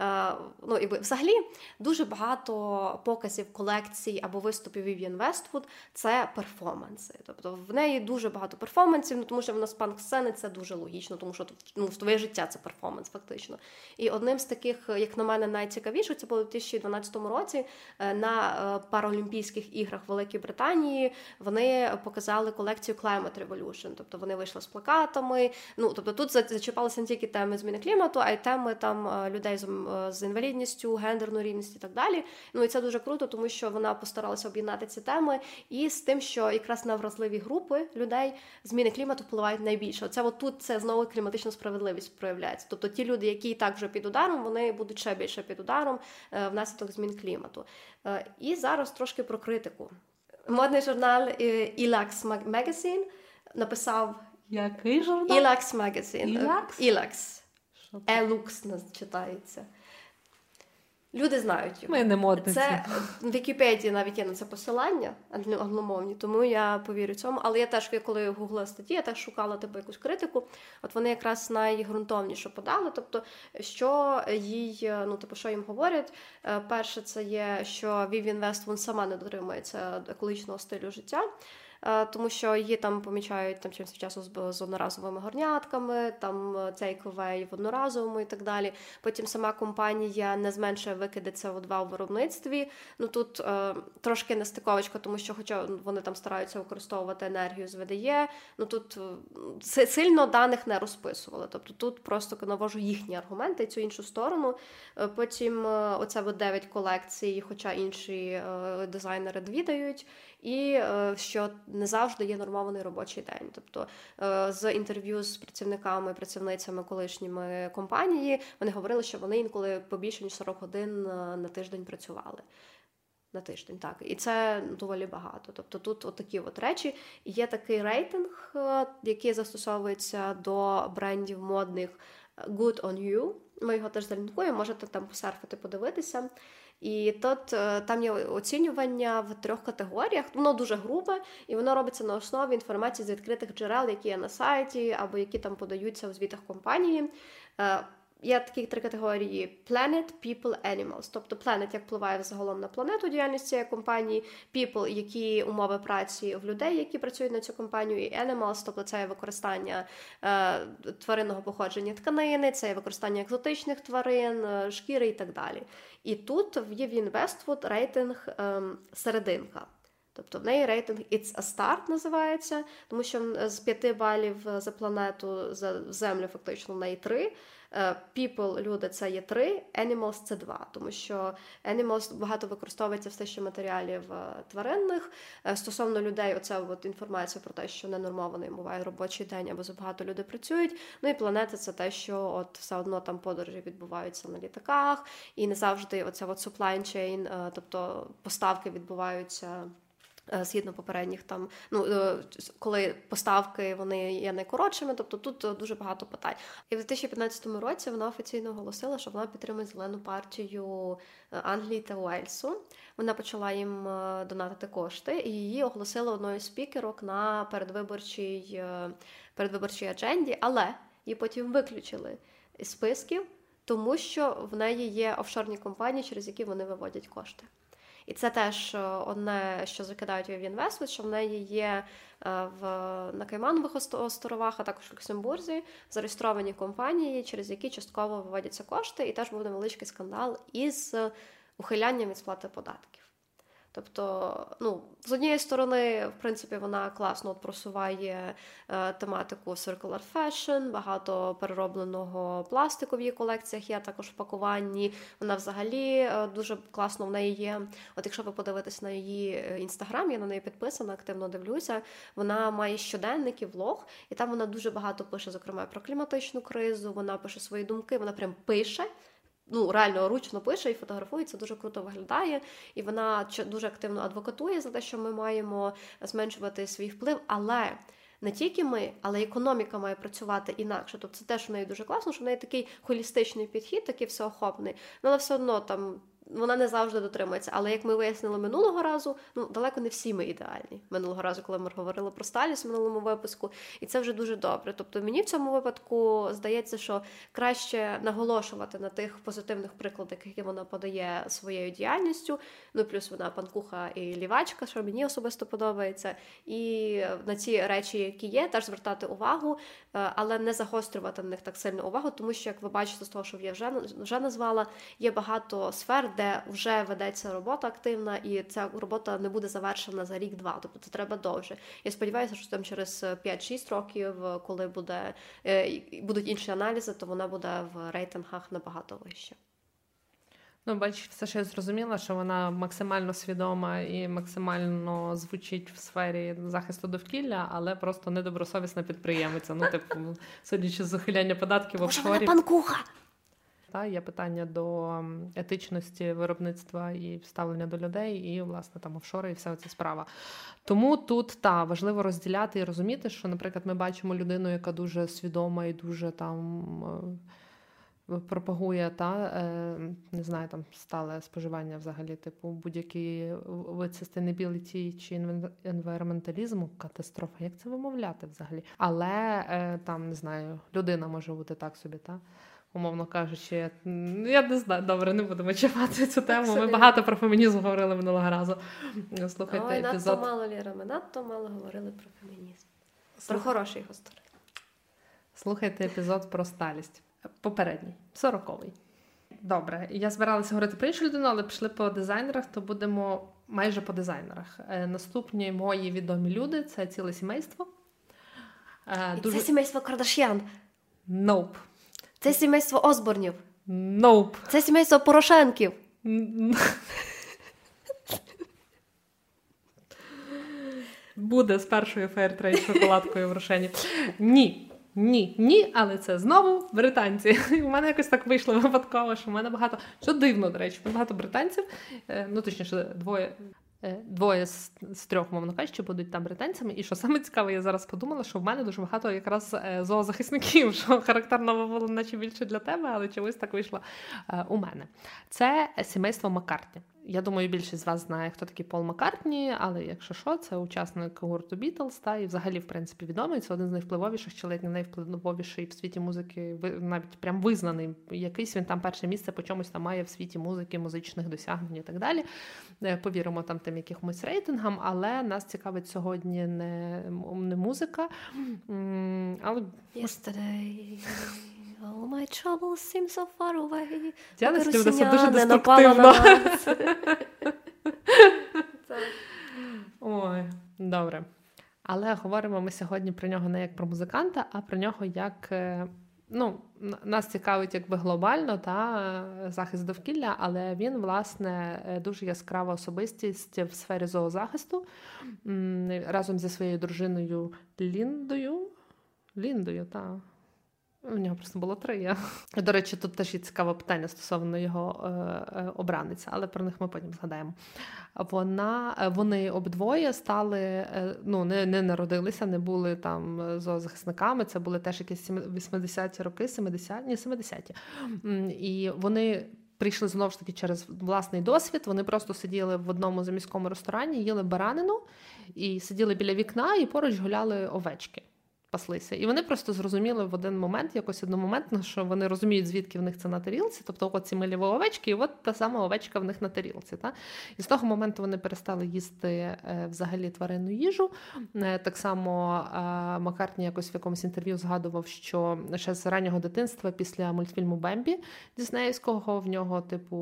Е, ну і взагалі дуже багато показів колекцій або виступів Vivienne Westwood – це перформанси. Тобто в неї дуже багато перформансів, ну тому що вона з панк сцени це дуже логічно, тому що ну, твоє життя це перформанс, фактично. І одним з таких, як на мене, найцікавіше, це було у 2012 році е, на е, Паралімпійських іграх Великої Британії. Вони показали колекцію Climate Revolution, тобто вони вийшли з плакатами. Ну тобто тут зачіпалися не тільки теми зміни клімату, а й теми там людей з там е, з інвалідністю, гендерну рівність і так далі. Ну і це дуже круто, тому що вона постаралася об'єднати ці теми і з тим, що якраз на вразливі групи людей зміни клімату впливають найбільше. Це от тут це знову кліматична справедливість проявляється. Тобто ті люди, які і так вже під ударом, вони будуть ще більше під ударом е, внаслідок змін клімату. Е, і зараз трошки про критику. Модний журнал Elax Magazine написав який журнал? Elax Magazine. Elax? Elax. Елукс читається. Люди знають його. Ми не модниці. Це в Вікіпедії навіть є на це посилання англомовні, тому я повірю цьому. Але я теж, коли гуглила статті, я теж шукала типу якусь критику. От вони якраз найґрунтовніше подали. Тобто, що їй, ну типу, що їм говорять. Е, перше, це є, що Vivian Westwood сама не дотримується екологічного стилю життя. Е, тому що її там помічають там від часу з одноразовими горнятками, там е, цей coffee в одноразовому і так далі. Потім сама компанія не зменшує викиди СО2 у виробництві. Ну тут е, трошки нестиковочка, тому що, хоча вони там стараються використовувати енергію з ВДЄ, ну тут е, сильно даних не розписували. Тобто тут просто навожу їхні аргументи і цю іншу сторону. Потім оце 9 колекцій, хоча інші дизайнери дві дають і е, що не завжди є нормований робочий день. Тобто е, з інтерв'ю з працівниками, працівницями колишніми компанії вони говорили, що вони інколи по більше ніж 40 годин е, на тиждень працювали. На тиждень, так, і це доволі багато. Тобто тут от такі от речі. Є такий рейтинг, який застосовується до брендів модних Good on You. Ми його теж залінкуємо, можете там посерфити, подивитися. І тут е, там є оцінювання в трьох категоріях. Воно дуже грубе, і воно робиться на основі інформації з відкритих джерел, які є на сайті, або які там подаються у звітах компанії. Є такі три категорії: Planet, People, Animals. Тобто Planet, як впливає взагалом на планету діяльність цієї компанії, People, які умови праці в людей, які працюють на цю компанію, і Animals, тобто це є використання е, тваринного походження тканини, це використання екзотичних тварин, е, шкіри і так далі. І тут в Євін рейтинг е, серединка. Тобто в неї рейтинг It's a Start називається, тому що з п'яти балів за планету за землю фактично в неї три people, люди це є три, animals це два, тому що animals багато використовується все ще матеріалів е, тваринних. Е, стосовно людей, оця от інформація про те, що ненормований буває робочий день або забагато люди працюють. Ну і планета це те, що от все одно там подорожі відбуваються на літаках, і не завжди оця от supply chain, тобто поставки відбуваються. Е, згідно попередніх там, ну е, коли поставки вони є найкоротшими, тобто тут е, дуже багато питань. І в 2015 році вона офіційно оголосила, що вона підтримує зелену партію Англії та Уельсу. Вона почала їм донатити кошти, і її оголосила одною з спікерок на передвиборчій передвиборчій адженді, але її потім виключили із списків, тому що в неї є офшорні компанії, через які вони виводять кошти. І це теж е, одне, що закидають в Investment, що в неї є е, в на Кайманових островах, а також в Люксембурзі зареєстровані компанії, через які частково виводяться кошти, і теж був невеличкий скандал із ухилянням від сплати податків. Тобто, ну, з однієї сторони, в принципі, вона класно просуває е, тематику circular fashion, багато переробленого пластику в її колекціях є також в пакуванні. Вона взагалі е, дуже класно в неї є. От якщо ви подивитесь на її інстаграм, я на неї підписана, активно дивлюся. Вона має щоденники, влог, і там вона дуже багато пише, зокрема, про кліматичну кризу. Вона пише свої думки, вона прям пише ну, реально ручно пише і фотографує, це дуже круто виглядає. І вона дуже активно адвокатує за те, що ми маємо зменшувати свій вплив. Але не тільки ми, але економіка має працювати інакше. Тобто це теж в неї дуже класно, що в неї такий холістичний підхід, такий всеохопний. Ну, але все одно там вона не завжди дотримується. Але як ми вияснили минулого разу, ну далеко не всі ми ідеальні. Минулого разу, коли ми говорили про Сталіс в минулому випуску, і це вже дуже добре. Тобто мені в цьому випадку здається, що краще наголошувати на тих позитивних прикладах, які вона подає своєю діяльністю. Ну плюс вона панкуха і лівачка, що мені особисто подобається, і на ці речі, які є, теж звертати увагу, е, але не загострювати на них так сильно увагу, тому що як ви бачите, з того, що я вже вже назвала, є багато сфер де вже ведеться робота активна, і ця робота не буде завершена за рік-два. Тобто це треба довше. Я сподіваюся, що там через 5-6 років, коли буде е, будуть інші аналізи, то вона буде в рейтингах набагато вище. Ну, бачиш, все що я зрозуміла, що вона максимально свідома і максимально звучить в сфері захисту довкілля, але просто недобросовісна підприємиця. Ну, типу, судячи з ухиляння податків в Може, вона панкуха. Та є питання до етичності виробництва і ставлення до людей, і власне там офшори, і вся ця справа. Тому тут та важливо розділяти і розуміти, що, наприклад, ми бачимо людину, яка дуже свідома і дуже там. е, Пропагує та е, не знаю, там стале споживання взагалі, типу будь-який вид sustainability чи енвайроменталізму, катастрофа. Як це вимовляти взагалі? Але е, там не знаю, людина може бути так собі, та умовно кажучи, м, я не знаю, добре, не будемо чіпати цю тему. Ми багато про фемінізм говорили минулого разу. Слухайте Ой, надто мало Ліра, ми надто мало говорили про фемінізм. Про хороший його сторони. Слухайте епізод про сталість. Попередній, сороковий. Добре, я збиралася говорити про іншу людину, але пішли по дизайнерах, то будемо майже по дизайнерах. Е, Наступні мої відомі люди це ціле сімейство. Е, І Дуже... це сімейство Кардаш'ян, Nope. Це сімейство Осборнів, Nope. це сімейство Порошенків. Буде з першою фейртрейд шоколадкою в Рошені. Ні. Ні, ні, але це знову британці. У мене якось так вийшло випадково, що в мене багато. Що дивно, до речі, багато британців, е, ну точніше, двоє. Е, Двоє з, з трьох, мовно кажучи, будуть там британцями. І що саме цікаве, я зараз подумала, що в мене дуже багато якраз е, зоозахисників, що характерно було наче більше для тебе, але чомусь так вийшло е, у мене. Це сімейство Маккартні. Я думаю, більшість з вас знає, хто такий Пол Маккартні, але якщо що, це учасник гурту Бітлз, та і взагалі, в принципі, відомий. Це один з найвпливовіших, чи ледь не найвпливовіший в світі музики, навіть прям визнаний. Якийсь він там перше місце по чомусь там має в світі музики, музичних досягнень і так далі. Е, Повіримо там тим якимось рейтингам, але нас цікавить сьогодні не, не музика, але Yesterday, all my troubles seem so far away. Діана Поки сьогодні це дуже деструктивно. на нас. Ой, добре. Але говоримо ми сьогодні про нього не як про музиканта, а про нього як. е, Ну, нас цікавить якби глобально та е, захист довкілля, але він, власне, е, дуже яскрава особистість в сфері зоозахисту разом зі своєю дружиною Ліндою. Ліндою, так. У нього просто було три. Я. До речі, тут теж є цікаве питання стосовно його е, е, обраниця, але про них ми потім згадаємо. Вона, е, вони обидвоє стали, е, ну не, не народилися, не були там зоозахисниками. Це були теж якісь сім- 80-ті роки, 70-ті, ні, 70-ті. І вони. Прийшли знову ж таки через власний досвід. Вони просто сиділи в одному заміському ресторані, їли баранину і сиділи біля вікна, і поруч гуляли овечки паслися. І вони просто зрозуміли в один момент, якось одномоментно, що вони розуміють, звідки в них це на тарілці. Тобто, от ці овечки, і от та сама овечка в них на тарілці. Та? І з того моменту вони перестали їсти е, взагалі тваринну їжу. Е, так само е, Маккартні якось в якомусь інтерв'ю згадував, що ще з раннього дитинства після мультфільму Бембі Діснеївського в нього, типу,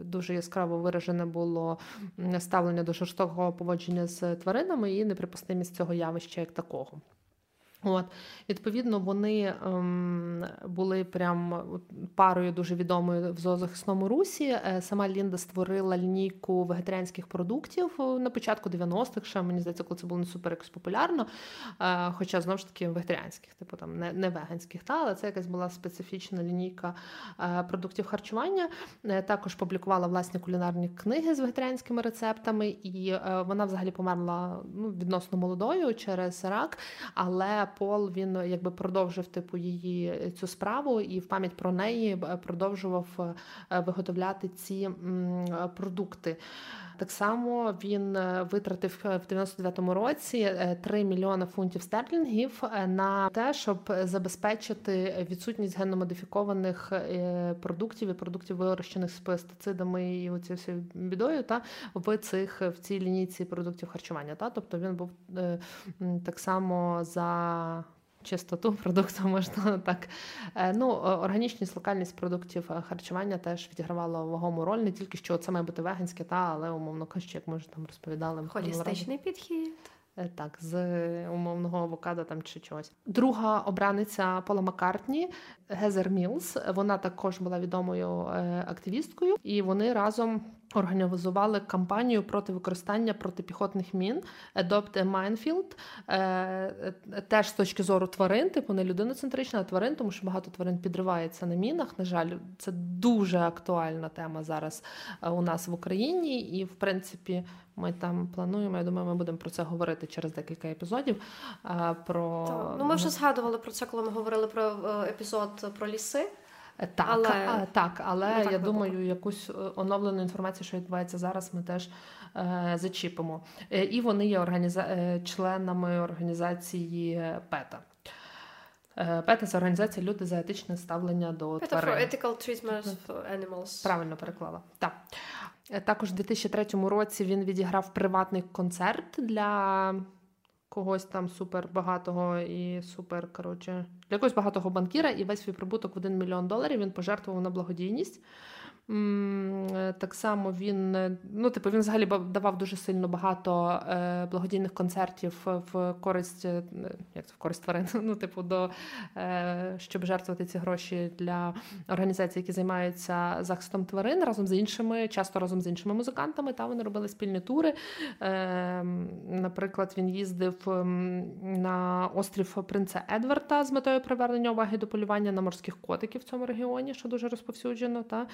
дуже яскраво виражене було ставлення до жорстокого поводження з тваринами і неприпустимість цього явища як такого. От, відповідно, вони ем, були прям парою дуже відомою в зоозахисному русі. Е, Сама Лінда створила лінійку вегетаріанських продуктів е, на початку 90-х, ще мені здається, коли це було не супер якось популярно. Е, Хоча знову ж таки вегетаріанських, типу там не, не веганських, та, але це якась була специфічна лінійка е, продуктів харчування. Е, Також публікувала власні кулінарні книги з вегетаріанськими рецептами, і е, вона взагалі померла ну, відносно молодою через рак. Але Пол він якби продовжив типу її цю справу, і в пам'ять про неї е, продовжував е, виготовляти ці е, продукти. Так само він е, витратив е, в 99-му році е, 3 мільйони фунтів стерлінгів е, на те, щоб забезпечити відсутність генномодифікованих е, продуктів і продуктів вирощених з пестицидами і оці всі бідою, та в цих в цій лінійці продуктів харчування. Та тобто він був е, так само за. Чистоту продукту можна так. Е, Ну, органічність, локальність продуктів е, харчування теж відігравала вагому роль, не тільки що це має бути веганське, та але умовно кажучи, як ми вже там розповідали. Холістичний підхід. Е, так, з умовного авокадо там чи чогось. Друга обраниця Пола Маккартні Гезер Мілс. Вона також була відомою активісткою, і вони разом організували кампанію проти використання протипіхотних мін Adopt a Minefield. Е, теж з точки зору тварин, типу не людиноцентрична, а тварин, тому що багато тварин підривається на мінах. На жаль, це дуже актуальна тема зараз у нас в Україні, і в принципі. Ми там плануємо. Я думаю, ми будемо про це говорити через декілька епізодів. Про ну ми вже згадували про це, коли ми говорили про е, епізод про ліси. Е, так, але, а, так, але я вибуху. думаю, якусь е, оновлену інформацію, що відбувається зараз, ми теж е, зачіпимо. І вони є організа... членами організації ПЕТА. ПЕТА це організація Люди за етичне ставлення до PETA тварин. for ethical treatment of animals. Правильно переклала. Так. Також у 2003 році він відіграв приватний концерт для когось там супер багатого і супер, коротше, для якогось багатого банкіра, і весь свій прибуток в 1 мільйон доларів він пожертвував на благодійність. Е, так само він е, ну, типу, він взагалі давав дуже сильно багато е, благодійних концертів в користь як це в користь тварин, ну, типу, до щоб жертвувати ці гроші для організацій, які займаються захистом тварин разом з іншими, часто разом з іншими музикантами. Та вони робили спільні тури. Наприклад, він їздив на острів Принца Едварда з метою привернення уваги до полювання на морських котиків в цьому регіоні, що дуже розповсюджено. Та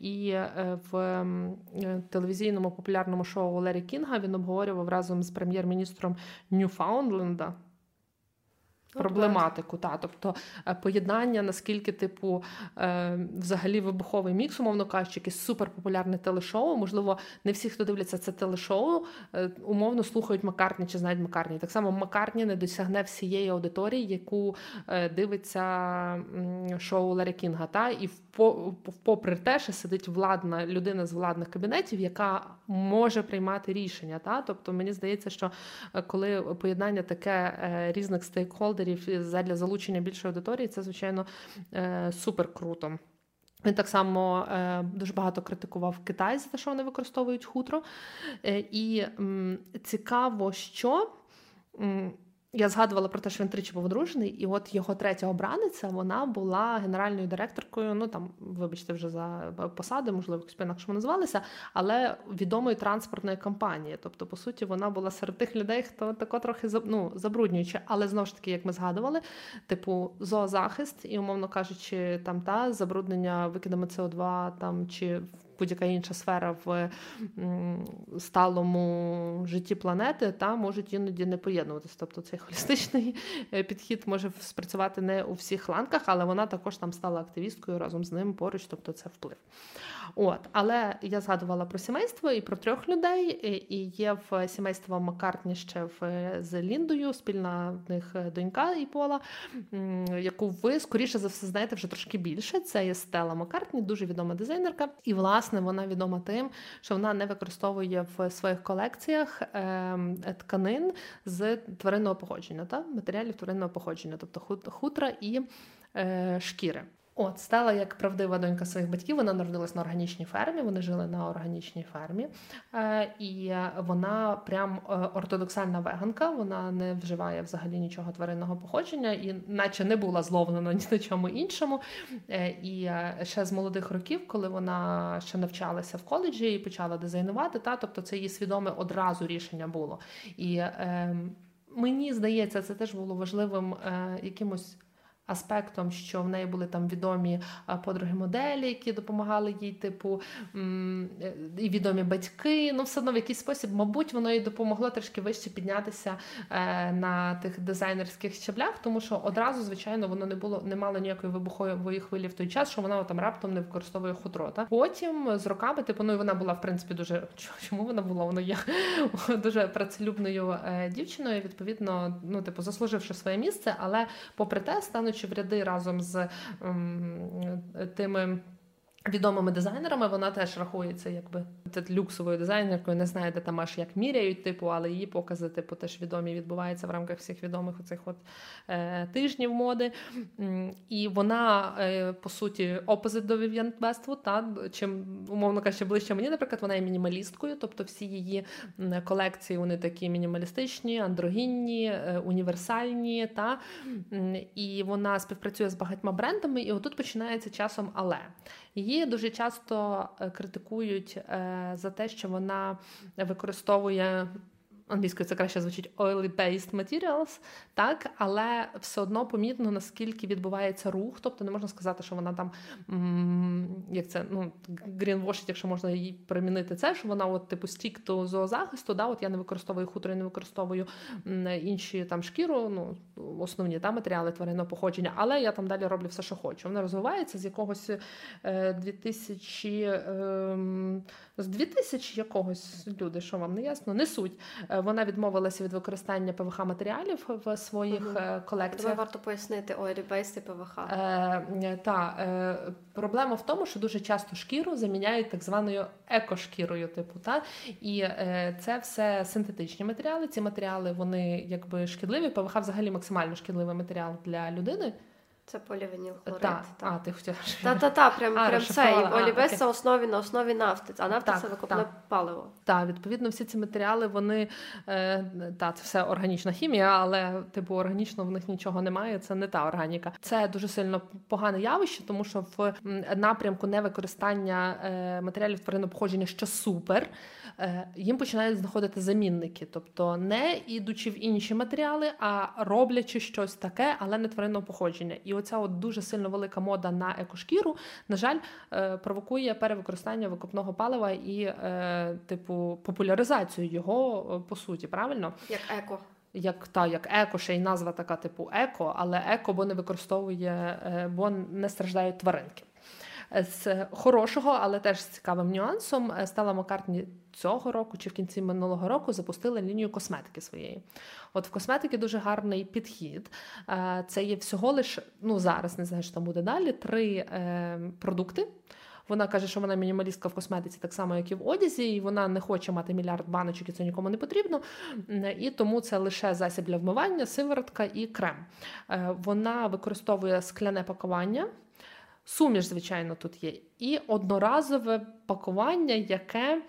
і е, в е, телевізійному популярному шоу Лері Кінга він обговорював разом з прем'єр-міністром Ньюфаундленда проблематику. Та, Тобто е, поєднання, наскільки, типу, е, взагалі вибуховий мікс, умовно кажучи, якесь суперпопулярне телешоу. Можливо, не всі, хто дивляться це телешоу, е, умовно слухають Маккартні чи знають Маккартні. Так само Маккартні не досягне всієї аудиторії, яку дивиться шоу Ларі Кінга. Та, І попри те, що сидить владна людина з владних кабінетів, яка може приймати рішення. Та? Тобто, мені здається, що коли поєднання таке різних стейкхолдерів, спікерів для залучення більшої аудиторії, це, звичайно, е, супер круто. Він так само е, дуже багато критикував Китай за те, що вони використовують хутро. Е, і цікаво, що я згадувала про те, що він тричі був одружений, і от його третя обраниця вона була генеральною директоркою. Ну там, вибачте, вже за посади, можливо, якось по-інакшому назвалися, але відомої транспортної компанії. Тобто, по суті, вона була серед тих людей, хто тако трохи ну, забруднюючи. Але знову ж таки, як ми згадували, типу зоозахист і, умовно кажучи, там та забруднення викидами СО2 там чи будь-яка інша сфера в сталому житті планети, та можуть іноді не поєднуватися. Тобто цей холістичний е, підхід може спрацювати не у всіх ланках, але вона також там стала активісткою разом з ним поруч, тобто це вплив. От, Але я згадувала про сімейство і про трьох людей. І є в сімейства Маккартні ще в з Ліндою, спільна в них донька і Пола, яку ви скоріше за все знаєте вже трошки більше. Це є Стела Маккартні, дуже відома дизайнерка. І, власне, вона відома тим, що вона не використовує в своїх колекціях ем, тканин з тваринного походження, та матеріалів тваринного походження, тобто хутра і е, шкіри. От стала як правдива донька своїх батьків. Вона народилась на органічній фермі. Вони жили на органічній фермі, е, і вона прям е, ортодоксальна веганка. Вона не вживає взагалі нічого тваринного походження, і наче не була зловлена ні на чому іншому. Е, і ще з молодих років, коли вона ще навчалася в коледжі і почала дизайнувати, та тобто це її свідоме одразу рішення було. І е, мені здається, це теж було важливим е, якимось аспектом, що в неї були там відомі подруги моделі, які допомагали їй, типу, і відомі батьки. Ну, все одно в якийсь спосіб, мабуть, воно їй допомогло трішки вище піднятися е, на тих дизайнерських щаблях, тому що одразу, звичайно, воно не було, не мало ніякої вибухової хвилі в той час, що вона там раптом не використовує хутро. Та? Потім з роками, типу, ну і вона була в принципі дуже чому вона була? Вона є дуже працелюбною е, дівчиною. Відповідно, ну, типу, заслуживши своє місце, але попри те, станучи в ряди разом з тими. Відомими дизайнерами вона теж рахується якби люксовою дизайнеркою, не знаю, де там аж як міряють, типу, але її покази, типу, теж відомі відбуваються в рамках всіх відомих оцих от е, тижнів моди. І вона, е, по суті, опозит до Vivienne Westwood, та чим, умовно кажучи, ближче мені, наприклад, вона є мінімалісткою, тобто всі її колекції вони такі мінімалістичні, андрогінні, е, універсальні. Та? І вона співпрацює з багатьма брендами, і отут починається часом але. Її дуже часто е, критикують е, за те, що вона використовує англійською це краще звучить oily-based materials, так, але все одно помітно, наскільки відбувається рух. Тобто не можна сказати, що вона там як це ну, greenwashить, якщо можна її примінити це, що вона от типу стік до зоозахисту, да, от я не використовую хутро, я не використовую інші там шкіру, ну основні та, матеріали тваринного походження, але я там далі роблю все, що хочу. Вона розвивається з якогось 2000, е, ем, з 2000 якогось люди, що вам не ясно, не суть. Вона відмовилася від використання ПВХ матеріалів в своїх угу. колекціях. Думаю, варто пояснити oil-based і ПВХ. Е, та, е, Проблема в тому, що дуже часто шкіру заміняють так званою екошкірою, типу, та і е, це все синтетичні матеріали. Ці матеріали вони якби шкідливі. ПВХ взагалі максимально шкідливий матеріал для людини. Це полівініл хлорид. Так, та. А, ти хотіла. Та-та-та, прям, а, прям це. І олівець це основі на основі нафти, а нафта це викопне паливо. Так, відповідно, всі ці матеріали, вони е, та, це все органічна хімія, але типу органічно в них нічого немає. Це не та органіка. Це дуже сильно погане явище, тому що в напрямку невикористання е, матеріалів тваринного походження, що супер. Е, їм починають знаходити замінники, тобто не ідучи в інші матеріали, а роблячи щось таке, але не тваринного походження. І оця от дуже сильно велика мода на екошкіру, на жаль, е, провокує перевикористання викопного палива і, е, типу, популяризацію його по суті, правильно? Як еко. Як та як еко, ще й назва така, типу еко, але еко бо не використовує, бо не страждають тваринки. З хорошого, але теж з цікавим нюансом, стала Маккартні цього року чи в кінці минулого року запустили лінію косметики своєї. От в косметики дуже гарний підхід. Е, це є всього лиш, ну зараз не знаю, що там буде далі. Три е, продукти. Вона каже, що вона мінімалістка в косметиці, так само, як і в одязі, і вона не хоче мати мільярд баночок, і це нікому не потрібно. І тому це лише засіб для вмивання, сиворотка і крем. Е, вона використовує скляне пакування. Суміш, звичайно, тут є, і одноразове пакування, яке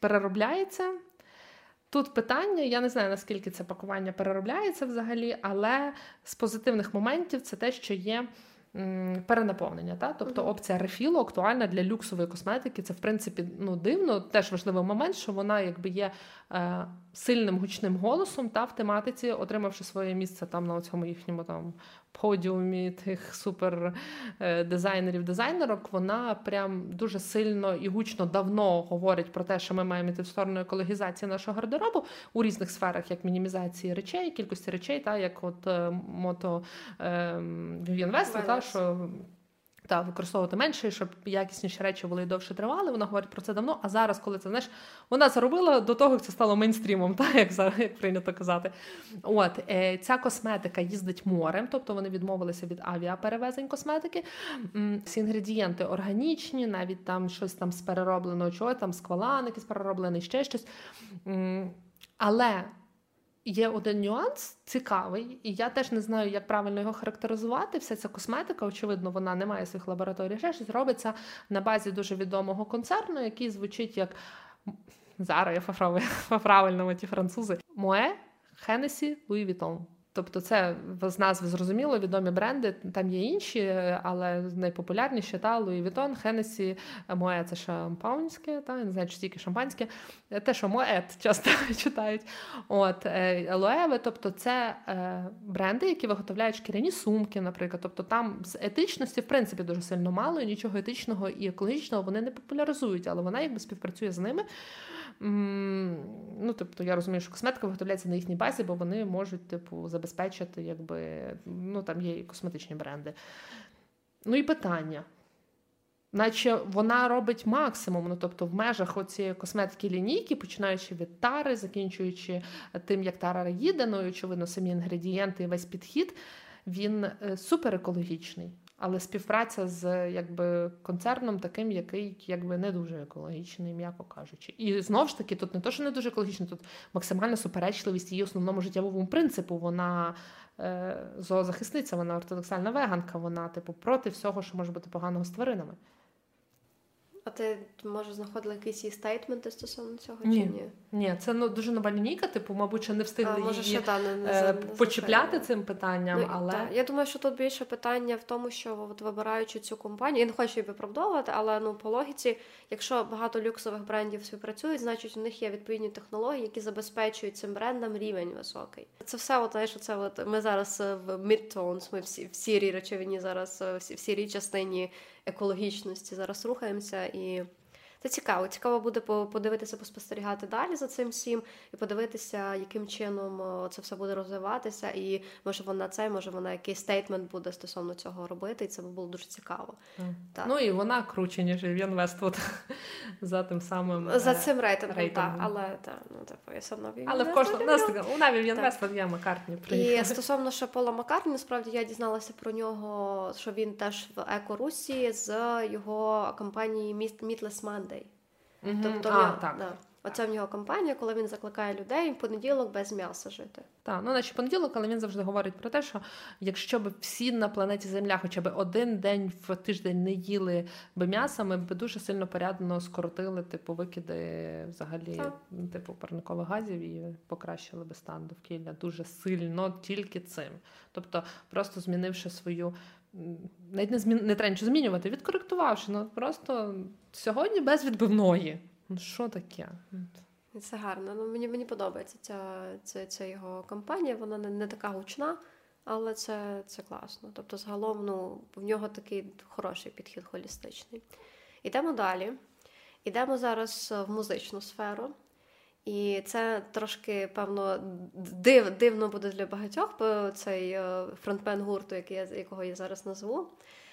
переробляється. Тут питання, я не знаю, наскільки це пакування переробляється взагалі, але з позитивних моментів це те, що є перенаповнення. Та? Тобто опція рефілу актуальна для люксової косметики. Це, в принципі, ну, дивно, теж важливий момент, що вона якби є е, сильним гучним голосом та в тематиці, отримавши своє місце там на цьому їхньому там подіумі тих супер е, дизайнерів, дизайнерок, вона прям дуже сильно і гучно давно говорить про те, що ми маємо йти в сторону екологізації нашого гардеробу у різних сферах, як мінімізації речей, кількості речей, та як от е, мото Vivienne та що та використовувати менше, щоб якісніші речі були довше тривали. Вона говорить про це давно. А зараз, коли це знаєш, вона це робила до того, як це стало мейнстрімом, так як зараз як прийнято казати. От е, ця косметика їздить морем, тобто вони відмовилися від авіаперевезень косметики. Всі інгредієнти органічні, навіть там щось там з переробленого чого, там сквалан, якийсь перероблений, ще щось. Але Є один нюанс цікавий, і я теж не знаю, як правильно його характеризувати. Вся ця косметика, очевидно, вона не має своїх лабораторій. Щось робиться на базі дуже відомого концерну, який звучить як зараз я по правильному ті французи. Моє Хенесі Луї Vuitton. Тобто, це з назви зрозуміло, відомі бренди. Там є інші, але найпопулярніші та Louis Vuitton, Hennessy, Moët – це шампанське, та не знаю, чи тільки шампанське, те, що Moët часто читають. От Loewe, тобто це е, бренди, які виготовляють шкіряні сумки, наприклад. Тобто там з етичності, в принципі, дуже сильно мало, і нічого етичного і екологічного вони не популяризують, але вона якби співпрацює з ними. Ну, тобто, я розумію, що косметика виготовляється на їхній базі, бо вони можуть, типу, забезпечити, якби, ну, там є і косметичні бренди. Ну і питання. Наче вона робить максимум, ну тобто в межах оцієї косметики лінійки, починаючи від тари, закінчуючи тим, як тара їде, ну очевидно, самі інгредієнти і весь підхід, він е, супер екологічний. Але співпраця з якби концерном таким, який якби не дуже екологічний, м'яко кажучи. І знову ж таки, тут не то, що не дуже екологічно, тут максимальна суперечливість її основному життєвому принципу. Вона е, зоозахисниця, вона ортодоксальна веганка, вона, типу, проти всього, що може бути поганого з тваринами. А ти може знаходила якісь її стейтменти стосовно цього Ні. чи ні? Ні, це ну дуже нова лінійка, типу, мабуть, ще не встигли А, може, її ще та, не, не, е, не почіпляти цим питанням, Ну, але та. Я думаю, що тут більше питання в тому, що от вибираючи цю компанію, я не хочу її виправдовувати, але ну по логіці, якщо багато люксових брендів співпрацюють, значить у них є відповідні технології, які забезпечують цим брендам рівень високий. Це все, от знаєш, це от ми зараз е, в midtones, ми всі в сірій речовині зараз е, в сірій частині екологічності зараз рухаємося і. Це цікаво. Цікаво буде подивитися, поспостерігати далі за цим всім і подивитися, яким чином це все буде розвиватися, і може вона це, може вона якийсь стейтмент буде стосовно цього робити, і це було дуже цікаво. Так. ну і вона круче, ніж Вів'ян Вествуд за тим самим За е, цим рейтингом, рейтингом. так, але та, ну типу, я все одно Але в Westwood кожного у нас нас Вів'ян. Вествуд є Маккартні. І стосовно ще Пола Маккартні, насправді я дізналася про нього, що він теж в Еко-Русі з його компанії Meat- Meatless Monday. Мгм. Тобто а, нього, так. Да. Оце в нього компанія, коли він закликає людей в понеділок без м'яса жити. Так, ну наче понеділок, але він завжди говорить про те, що якщо б всі на планеті Земля хоча б один день в тиждень не їли би м'яса, ми б дуже сильно порядно скоротили типу викиди взагалі Так. типу парникових газів і покращили би стан довкілля дуже сильно тільки цим. Тобто, просто змінивши свою. Навіть не змін не треба нічого змінювати, відкоректувавши. Ну просто сьогодні без відбивної. Ну що таке? Це гарно. Ну, мені, мені подобається ця, ця, ця його компанія. Вона не, не така гучна, але це, це класно. Тобто, загалом, ну, в нього такий хороший підхід холістичний. Ідемо далі. Ідемо зараз в музичну сферу. І це трошки, певно, див, дивно буде для багатьох, бо цей е, фронтмен гурту, який я, якого я зараз назву,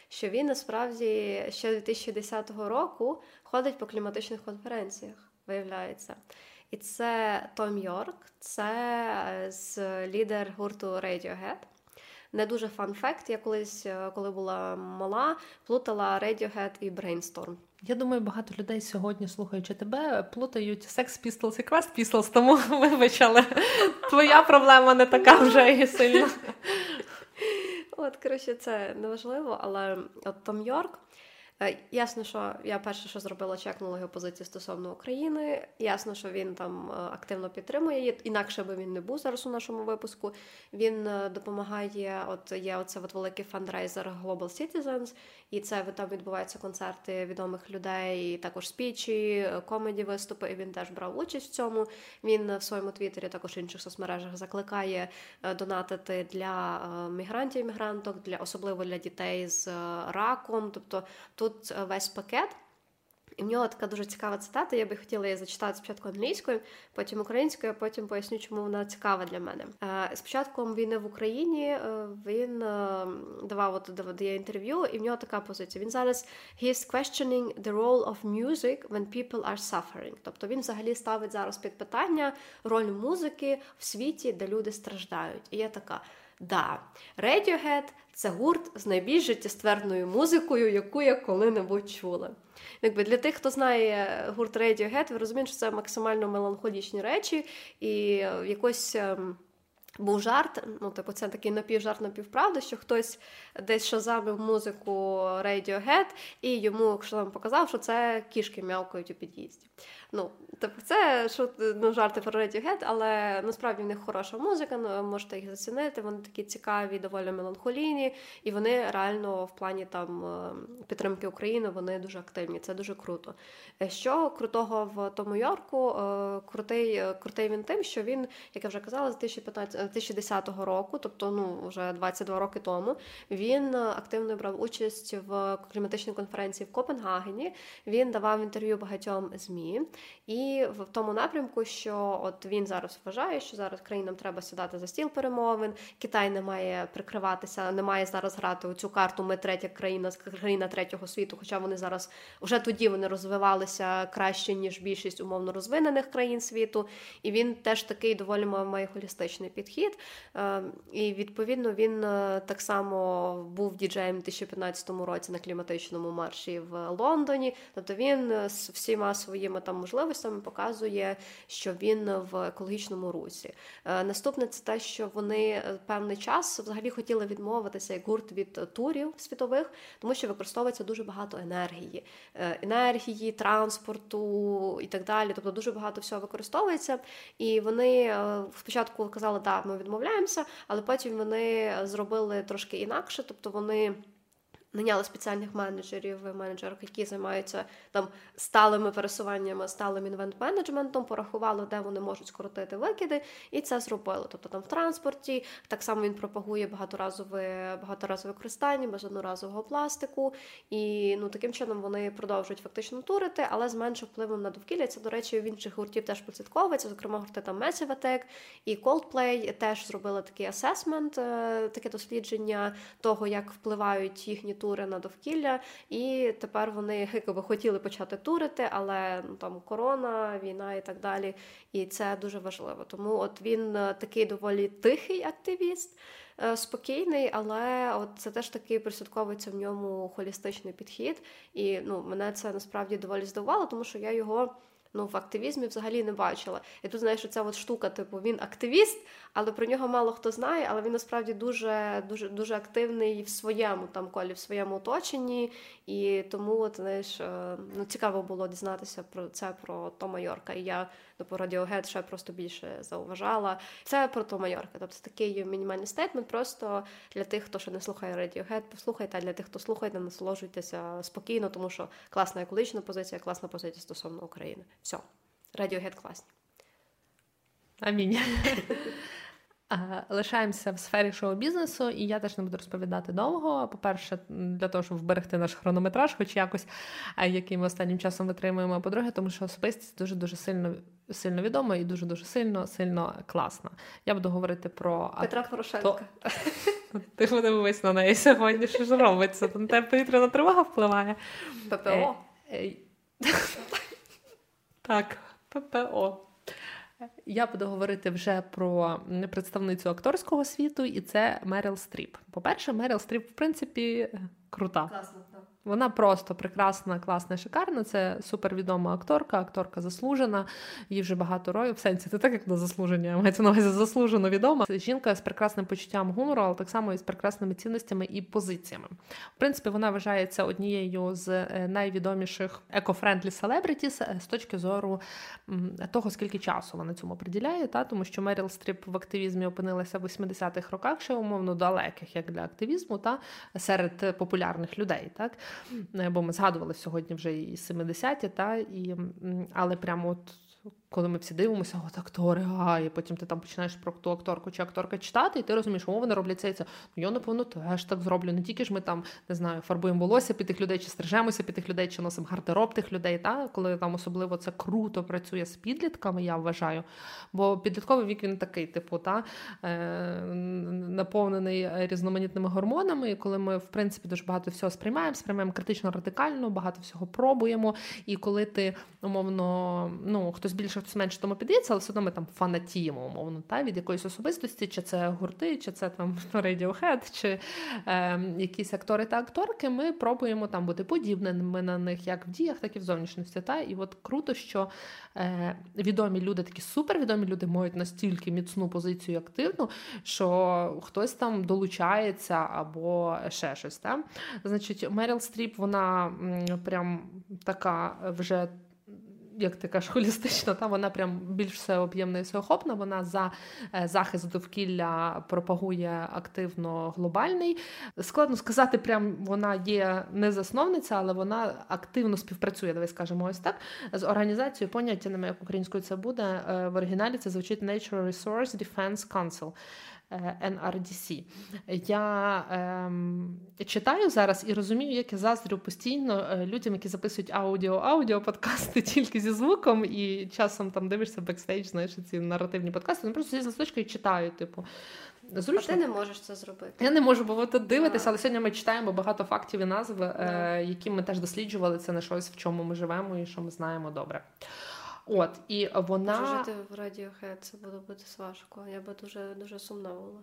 що він насправді ще 2010 року ходить по кліматичних конференціях, виявляється. І це Том Йорк, це е, з лідер гурту Radiohead. Не дуже фан факт. Я колись, е, коли була мала, плутала Radiohead і Brainstorm. Я думаю, багато людей сьогодні, слухаючи тебе, плутають секс Pistols і Quest Pistols, тому вибач, але твоя проблема не така вже і сильна. От, коротше, це неважливо, але от Том Йорк. Е, Ясно, що я перше, що зробила, чекнула його позицію стосовно України. Ясно, що він там е, активно підтримує її, інакше би він не був зараз у нашому випуску. Він е, допомагає. От є оце от великий фандрейзер Global Citizens, і це там відбуваються концерти відомих людей, також спічі, комеді виступи. І він теж брав участь в цьому. Він в своєму твіттері, також в інших соцмережах закликає донатити для мігрантів, іммігранток, для особливо для дітей з раком. Тобто тут е, весь пакет. І в нього така дуже цікава цитата. Я би хотіла її зачитати спочатку англійською, потім українською, а потім поясню, чому вона цікава для мене. Е, З початком війни в Україні е, він е, давав от дає інтерв'ю, і в нього така позиція. Він зараз he is questioning the role of music when people are suffering. Тобто він взагалі ставить зараз під питання роль музики в світі, де люди страждають. І я така. Да, Radiohead – це гурт з найбільш життєстверною музикою, яку я коли-небудь чула. Якби для тих, хто знає гурт Radiohead, ви розумієте, що це максимально меланхолічні речі, і якось. Був жарт, ну типу, це такий напівжарт, напівправда, що хтось десь шазамив музику Radiohead, і йому нам показав, що це кішки м'явкають у під'їзді. Ну, типу, це що ну, жарти про Radiohead, але насправді в них хороша музика, ну, можете їх зацінити. Вони такі цікаві, доволі меланхолійні, і вони реально в плані там е, підтримки України вони дуже активні. Це дуже круто. Е, Що крутого в тому Йорку? Е, Крутий, крутий він тим, що він, як я вже казала, з 2015, е, 2010 року, тобто ну вже 22 роки тому, він е, активно брав участь в кліматичній конференції в Копенгагені. Він давав інтерв'ю багатьом змі, і в тому напрямку, що от він зараз вважає, що зараз країнам треба сідати за стіл перемовин. Китай не має прикриватися, не має зараз грати у цю карту. Ми третя країна країна третього світу. Хоча вони зараз вже тоді вони розвивалися краще ніж більшість умовно розвинених країн світу. І він теж такий доволі має холістичний підхід. Підхід. І відповідно він так само був діджеєм у 2015 році на кліматичному марші в Лондоні. Тобто він з всіма своїми там можливостями показує, що він в екологічному русі. Наступне це те, що вони певний час взагалі хотіли відмовитися як гурт від турів світових, тому що використовується дуже багато енергії, е, енергії, транспорту і так далі. Тобто дуже багато всього використовується. І вони е, спочатку казали, ми відмовляємося, але потім вони зробили трошки інакше, тобто вони. Наняли спеціальних менеджерів, менеджерів, які займаються там сталими пересуваннями, сталим інвент-менеджментом, порахували, де вони можуть скоротити викиди, і це зробили. Тобто там в транспорті так само він пропагує багаторазове багаторазове використання, без одноразового пластику. І ну таким чином вони продовжують фактично турити, але з меншим впливом на довкілля. Це, до речі, в інших гуртів теж прослідковується. Зокрема, гурти там Massive Attack і Coldplay теж зробили такий асесмент, е, таке дослідження того, як впливають їхні тури на довкілля, і тепер вони якби хотіли почати турити, але ну там корона, війна і так далі. І це дуже важливо. Тому от він е, такий доволі тихий активіст. Е, спокійний, але от це теж таки присудковується в ньому холістичний підхід. І ну, мене це насправді доволі здивувало, тому що я його ну, в активізмі взагалі не бачила. І тут знаєш, ця от штука, типу, він активіст, але про нього мало хто знає, але він насправді дуже дуже, дуже активний в своєму там колі, в своєму оточенні. І тому, от, знаєш, е, ну, цікаво було дізнатися про це про Тома Йорка. І я ну, по Radiohead ще просто більше зауважала. Це про Тома Йорка. Тобто такий мінімальний стейтмент. Просто для тих, хто ще не слухає Radiohead, послухайте, а для тих, хто слухає, насолоджуйтеся спокійно, тому що класна екологічна позиція, класна позиція стосовно України. Все, Radiohead класні. Амінь. Лишаємося в сфері шоу-бізнесу, і я теж не буду розповідати довго. По-перше, для того, щоб вберегти наш хронометраж, хоч якось, який ми останнім часом витримуємо. По-друге, тому що особистість дуже дуже сильно сильно відома і дуже дуже сильно сильно класна. Я буду говорити про Петра Порошенка. Ти подивись на неї сьогодні, що ж робиться? На тебе повітряна тривога впливає. ППО. Так, ППО. Я буду говорити вже про представницю акторського світу, і це Меріл Стріп. По-перше, Меріл Стріп, в принципі, крута. Класно, так. Вона просто прекрасна, класна, шикарна. Це супервідома акторка, акторка заслужена. Їй вже багато років. В сенсі це так, як на заслуження. Мається на увазі заслужено відома. Це жінка з прекрасним почуттям гумору, але так само і з прекрасними цінностями і позиціями. В принципі, вона вважається однією з е, найвідоміших eco-friendly celebrities з точки зору того, скільки часу вона цьому приділяє. Та тому що Меріл Стріп в активізмі опинилася в 80-х роках, ще умовно далеких, як для активізму, та серед популярних людей. Так бо ми згадували сьогодні вже і 70-ті, та і але прямо от коли ми всі дивимося, от актори, а і потім ти там починаєш про ту акторку чи акторка читати, і ти розумієш, о, вони роблять це і це. Ну я напевно теж так зроблю. Не тільки ж ми там не знаю, фарбуємо волосся під тих людей, чи стрижемося під тих людей, чи носимо гардероб тих людей. Та коли там особливо це круто працює з підлітками, я вважаю. Бо підлітковий вік він такий, типу, та е, наповнений різноманітними гормонами. І коли ми в принципі дуже багато всього сприймаємо, сприймаємо критично радикально, багато всього пробуємо. І коли ти умовно, ну хтось більше хтось менше тому піддається, але все одно ми там фанатіємо, умовно, та, від якоїсь особистості, чи це гурти, чи це там Radiohead, чи е, якісь актори та акторки. Ми пробуємо там бути подібними на них як в діях, так і в зовнішності. Та? І от круто, що е, відомі люди, такі супервідомі люди, мають настільки міцну позицію активну, що хтось там долучається або ще щось. Та? Значить, Меріл Стріп, вона прям така вже як ти кажеш, холістична, та вона прям більш всеоб'ємна і всеохопна. Вона за е, захист довкілля пропагує активно глобальний. Складно сказати, прям вона є не засновниця, але вона активно співпрацює. Давай скажемо ось так з організацією. Поняття як українською це буде е, в оригіналі. Це звучить Natural Resources Defense Council. NRDC. Я ем, читаю зараз і розумію, як я заздрю постійно е, людям, які записують аудіо, аудіо подкасти тільки зі звуком, і часом там дивишся бекстейдж, знаєш, ці наративні подкасти. Вони просто зі листочка і читаю, типу. Зручно. А ти не можеш це зробити. Я не можу, бо ви тут дивитеся, але сьогодні ми читаємо багато фактів і назв, е, які ми теж досліджували. Це не щось, в чому ми живемо і що ми знаємо добре. От, і вона... Жити в Radiohead, це буде бути важко. Я би дуже дуже сумна була.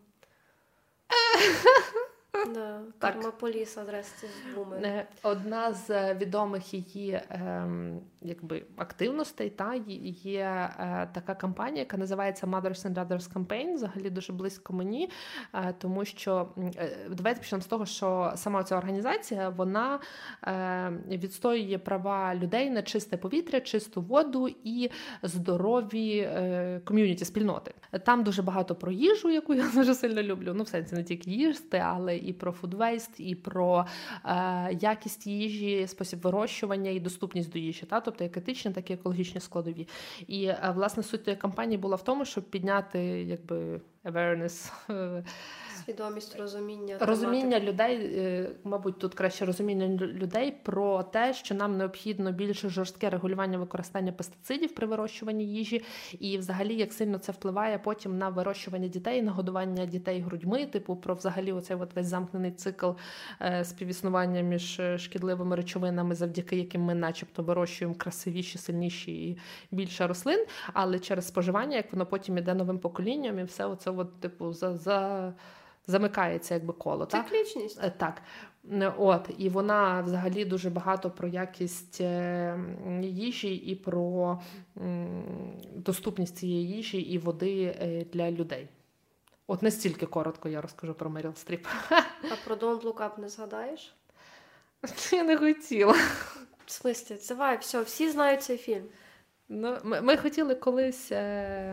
Да, Так. Кармаполіс з буми. Е, Одна з е, відомих її ем, якби, активностей та є- е, така кампанія, яка називається Mothers and Others Campaign, взагалі дуже близько мені, е, тому що е, давайте почнемо з того, що сама ця організація вона е, відстоює права людей на чисте повітря, чисту воду і здорові е, ком'юніті, спільноти. Там дуже багато про їжу, яку я дуже сильно люблю. Ну, в сенсі не тільки їсти, але і про фудвейст, і про е, якість їжі, спосіб вирощування і доступність до їжі, та тобто як етичні, так і екологічні складові. І е, власне суть тієї кампанії була в тому, щоб підняти якби awareness, е, Свідомість, розуміння. розуміння тематики. людей, е, мабуть, тут краще розуміння лю- людей про те, що нам необхідно більше жорстке регулювання використання пестицидів при вирощуванні їжі, і взагалі як сильно це впливає потім на вирощування дітей, на годування дітей грудьми, типу про взагалі оцей от весь замкнений цикл е, співіснування між е, шкідливими речовинами, завдяки яким ми, начебто, вирощуємо красивіші, сильніші і більше рослин, але через споживання, як воно потім іде новим поколінням, і все оце, от, типу, за. за замикається якби коло. Циклічність. Е, Так. Е, От, і вона взагалі дуже багато про якість е, їжі і про доступність цієї їжі і води для людей. От настільки коротко я розкажу про Меріл Стріп. А про Don't Look Up не згадаєш? Я не хотіла. В смислі, давай, все, всі знають цей фільм. Ну, ми, ми хотіли колись е,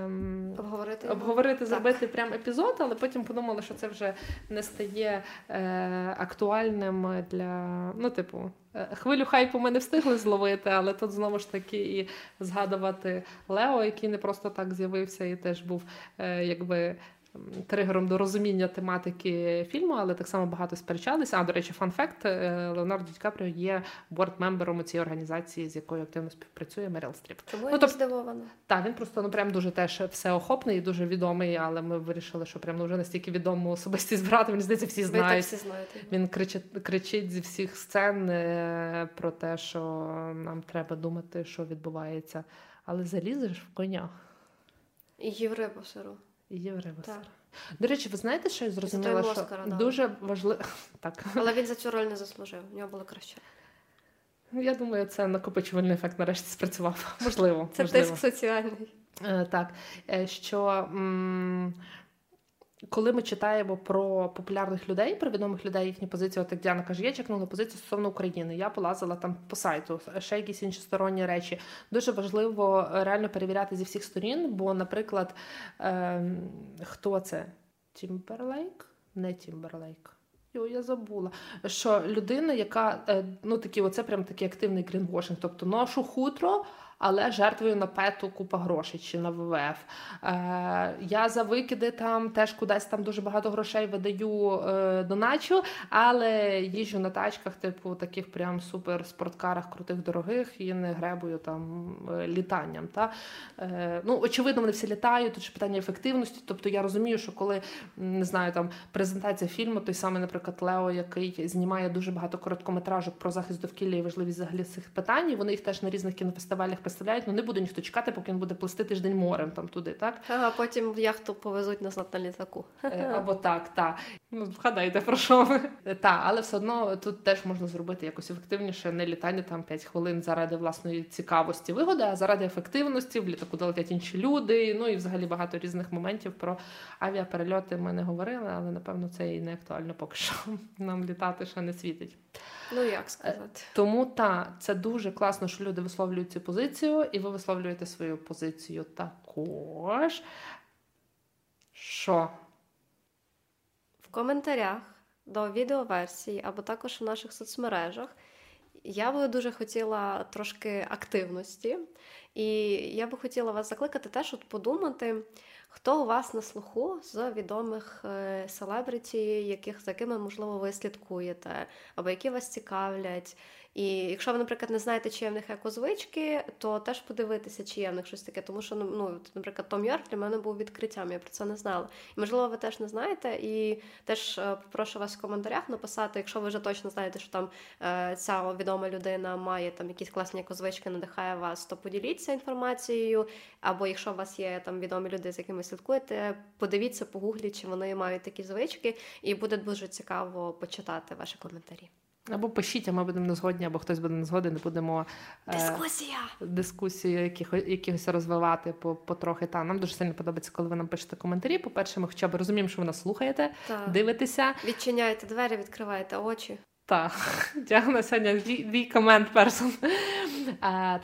обговорити, Обговорити. зробити Так. прям епізод, але потім подумали, що це вже не стає е, актуальним для. Ну, типу, е, хвилю хайпу ми не встигли зловити, але тут знову ж таки і згадувати Лео, який не просто так з'явився і теж був е, якби. Тригером до розуміння тематики фільму, але так само багато сперечалися. А до речі, fun fact Леонардо Ді Капріо є board member ом у цій організації, з якою активно співпрацює Меріл Стріп. Тому Ну, я не тоб- здивована. Так, він просто ну прям дуже теж всеохопний і дуже відомий, але ми вирішили, що прям ну, вже настільки відому особистість брати. Мені здається, всі Ви так всі знаєте. Він кричить, кричить зі всіх сцен е, про те, що нам треба думати, що відбувається. Але залізеш в коня І рибу сиру. І є риба. Так. До речі, ви знаєте, що я зрозуміла, що Оскара дуже важливо. Так, Але він за цю роль не заслужив. У нього було краще. Ну, я думаю, це накопичувальний ефект нарешті спрацював. Можливо, Це можливо. тиск соціальний. Е, Так, е, що м, коли ми читаємо про популярних людей, про відомих людей, їхні позиції, от як Діана каже, я чекнула позицію стосовно України. Я полазила там по сайту, ще якісь інші сторонні речі. Дуже важливо е, реально перевіряти зі всіх сторін, бо, наприклад, ем, хто це? Тімберлейк? Не Тімберлейк. Йо, я забула, що людина, яка е, ну такі, оце прям такий активний greenwashing, тобто ношу хутро, але жертвою на PETA у купа грошей чи на ВВФ. Е, я за викиди там теж кудись там дуже багато грошей видаю е, доначу, але їжджу на тачках, типу, таких прям супер спорткарах, крутих, дорогих, і не гребую там е, літанням. Та? Е, ну, очевидно, вони всі літають, тут ще питання ефективності. Тобто я розумію, що коли не знаю, там презентація фільму, той самий, наприклад, Лео, який знімає дуже багато короткометражок про захист довкілля і важливість взагалі цих питань, вони їх теж на різних кінофестивалях представляють. Ну не буде ніхто чекати, поки він буде плисти тиждень морем там туди, так? А потім в яхту повезуть назад на літаку. Е, Або так, так. Ну, вгадайте про що ми. Так, але все одно тут теж можна зробити якось ефективніше, не літання там 5 хвилин заради власної цікавості вигоди, а заради ефективності, в літаку долетять інші люди. Ну і взагалі багато різних моментів про авіаперельоти ми не говорили, але напевно це і не актуально поки що. Нам літати ще не світить. Ну як сказати. Тому та це дуже класно, що люди висловлюють цю позицію, і ви висловлюєте свою позицію також. Що? В коментарях до відеоверсії або також в наших соцмережах я би дуже хотіла трошки активності. І я би хотіла вас закликати теж от подумати, Хто у вас на слуху з відомих е, селебриті, яких за якими можливо ви слідкуєте, або які вас цікавлять? І якщо ви, наприклад, не знаєте, чи є в них екозвички, то теж подивитися, чи є в них щось таке. Тому що, ну, наприклад, Том Йорк для мене був відкриттям, я про це не знала. І можливо, ви теж не знаєте. І теж е, попрошу вас в коментарях написати, якщо ви вже точно знаєте, що там е, ця відома людина має там якісь класні екозвички, надихає вас, то поділіться інформацією. Або якщо у вас є там відомі люди, з якими слідкуєте, подивіться, погугліть, чи вони мають такі звички, і буде дуже цікаво почитати ваші коментарі. Або пишіть, а ми будемо не згодні, або хтось буде не згоден, не будемо дискусія е, дискусію яких, якихось розвивати по потрохи. Та нам дуже сильно подобається, коли ви нам пишете коментарі. По-перше, ми хоча б розуміємо, що ви нас слухаєте, так. дивитеся. Відчиняєте двері, відкриваєте очі. Так, Діана сьогодні дві комент персон.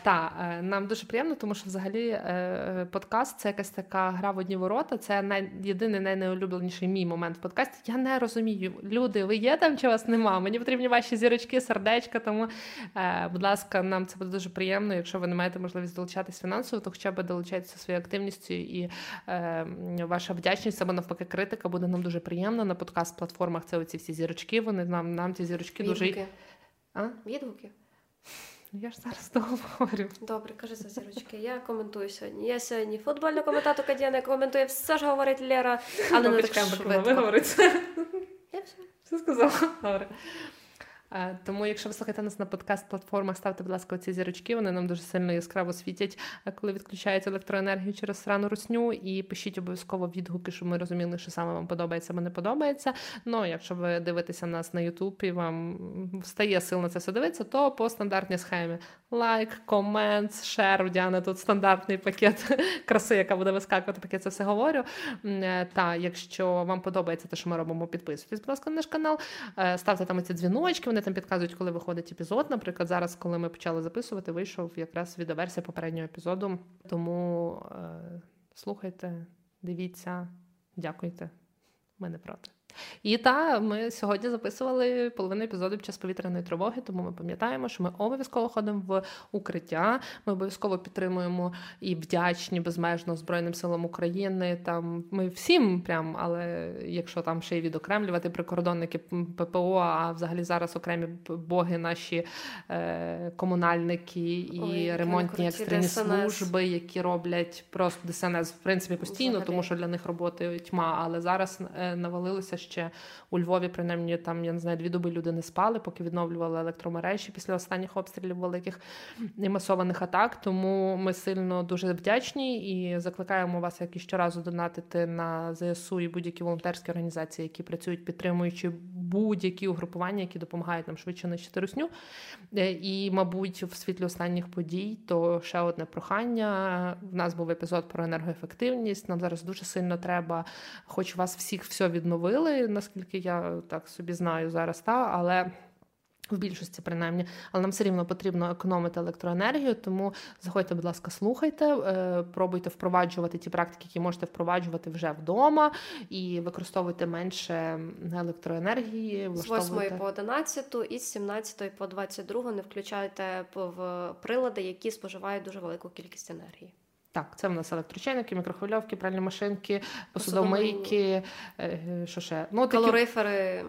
Так, е, нам дуже приємно, тому що взагалі е, подкаст це якась така гра в одні ворота. Це най... єдиний найнеулюбленіший мій момент в подкасті. Я не розумію, люди, ви є там чи вас нема? Мені потрібні ваші зірочки, сердечка. Тому, е, будь ласка, нам це буде дуже приємно. Якщо ви не маєте можливість долучатись фінансово, то хоча б долучайтеся своєю активністю і ваша вдячність або навпаки критика буде нам дуже приємно. На подкаст-платформах це оці всі зірочки. Вони нам нам ці зірочки відгуки. дуже. А? Відгуки. Я ж зараз того говорю. Добре, кажи за зірочки. Я коментую сьогодні. Я сьогодні футбольна коментаторка Діана коментує все ж говорить Лера, але не так швидко. Я все. Все сказала. Добре. Е, тому, якщо ви слухаєте нас на подкаст-платформах, ставте, будь ласка, ці зірочки. Вони нам дуже сильно яскраво світять, е, коли відключають електроенергію через срану русню. І пишіть обов'язково відгуки, щоб ми розуміли, що саме вам подобається або не подобається. Ну, якщо ви дивитеся нас на Ютуб і вам встає сил на це все дивитися, то по стандартній схемі лайк, комент, шер. Діана тут стандартний пакет краси, яка буде вискакувати, поки це все говорю. Е, та якщо вам подобається те, що ми робимо, підписуйтесь, будь ласка, на наш канал, ставте там ці дзвіночки. Вони там підказують, коли виходить епізод. Наприклад, зараз, коли ми почали записувати, вийшов якраз відеоверсія попереднього епізоду. Тому е, слухайте, дивіться, дякуйте. Ми не проти. І та ми сьогодні записували половину епізоду під час повітряної тривоги, тому ми пам'ятаємо, що ми обов'язково ходимо в укриття. Ми обов'язково підтримуємо і вдячні безмежно Збройним силам України. Там ми всім, прям, але якщо там ще й відокремлювати прикордонники ППО, а взагалі зараз окремі боги, наші е, комунальники і Ой, ремонтні екстрені ДСНС. служби, які роблять просто ДСНС в принципі постійно, взагалі. тому що для них роботи тьма. Але зараз е, навалилося ще у Львові, принаймні, там я не знаю, дві доби люди не спали, поки відновлювали електромережі після останніх обстрілів великих і масованих атак. Тому ми сильно дуже вдячні і закликаємо вас, як і щоразу, донатити на ЗСУ і будь-які волонтерські організації, які працюють, підтримуючи будь-які угрупування, які допомагають нам швидше нищити русню. Е, і, мабуть, в світлі останніх подій, то ще одне прохання. В нас був епізод про енергоефективність. Нам зараз дуже сильно треба, хоч вас всіх все відновили наскільки я так собі знаю зараз, та але. В більшості, принаймні, але нам все рівно потрібно економити електроенергію, тому заходьте, будь ласка, слухайте, е, пробуйте впроваджувати ті практики, які можете впроваджувати вже вдома, і використовуйте менше електроенергії. З 8 по 11 і з 17 по 22 не включайте в прилади, які споживають дуже велику кількість енергії. Так, це в нас електрочайники, мікрохвильовки, пральні машинки, посудомийки, е, що ще? Ну, такі... Калорифери.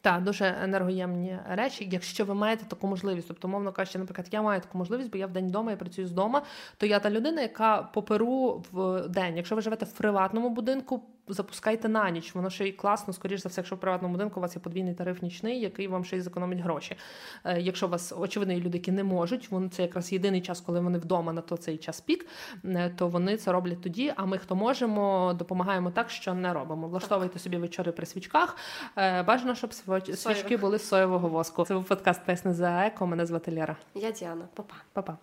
Так, дуже енергоємні речі. Якщо ви маєте таку можливість, тобто, мовно кажучи, наприклад, я маю таку можливість, бо я в день вдома я працюю з дома, то я та людина, яка поперу в день. Якщо ви живете в приватному будинку, запускайте на ніч. Воно ще й класно, скоріш за все, якщо в приватному будинку у вас є подвійний тариф нічний, який вам ще й зекономить гроші. Е, якщо у вас очевидно є люди, які не можуть, вони це якраз єдиний час, коли вони вдома на то цей час пік, е, то вони це роблять тоді. А ми, хто можемо, допомагаємо так, що не робимо. Влаштовуйте собі вечори при свічках. Е, бажано, щоб свічки були з соєвого воску. Це був подкаст Песни за еко. Мене звати Лера. Я Діана. Па-па. Па-па.